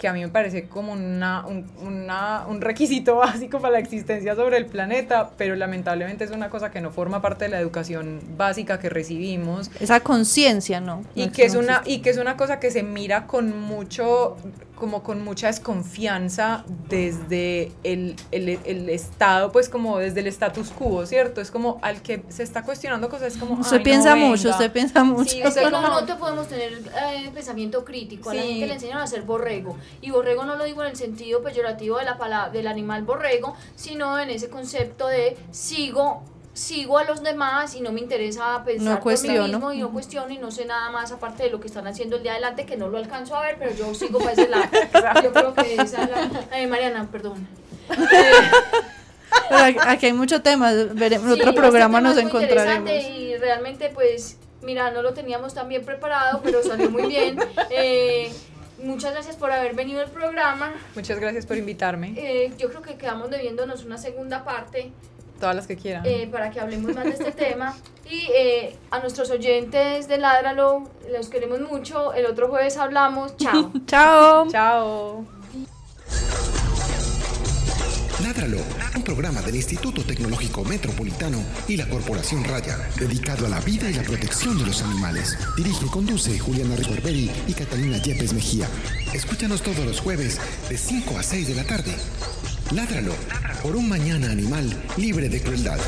que a mí me parece como una, un, una- un requisito básico para la existencia sobre el planeta, pero lamentablemente es una cosa que no forma parte de la educación básica que recibimos Esa conciencia, ¿no? y No, que es una y que es una cosa que se mira con mucho como con mucha desconfianza desde el, el, el, Estado, pues como desde el status quo, ¿cierto? Es como al que se está cuestionando cosas, es como... Usted piensa mucho, usted piensa mucho. Sí, es que no, no te podemos tener eh, pensamiento crítico, a la gente le enseñan a ser borrego, y borrego no lo digo en el sentido peyorativo de la palabra, del animal borrego, sino en ese concepto de sigo sigo a los demás y no me interesa pensar por mí mismo y no cuestiono y no sé nada más aparte de lo que están haciendo el día adelante que no lo alcanzo a ver, pero yo sigo para ese lado. yo creo que esa es la... Mariana, perdón. aquí hay muchos temas, veremos otro este programa nos encontraremos. Y realmente pues, mira, no lo teníamos tan bien preparado, pero salió muy bien. Eh, muchas gracias por haber venido al programa. Muchas gracias por invitarme. Eh, yo creo que quedamos debiéndonos una segunda parte Todas las que quieran. Eh, para que hablemos más de este tema. Y eh, a nuestros oyentes de Ládralo, los queremos mucho. El otro jueves hablamos. Chao. Chao. Chao. Ládralo, un programa del Instituto Tecnológico Metropolitano y la Corporación Raya, dedicado a la vida y la protección de los animales. Dirige y conduce Juliana Barberi y Catalina Yepes Mejía. Escúchanos todos los jueves de 5 a 6 de la tarde. Ládralo por un mañana animal libre de crueldad.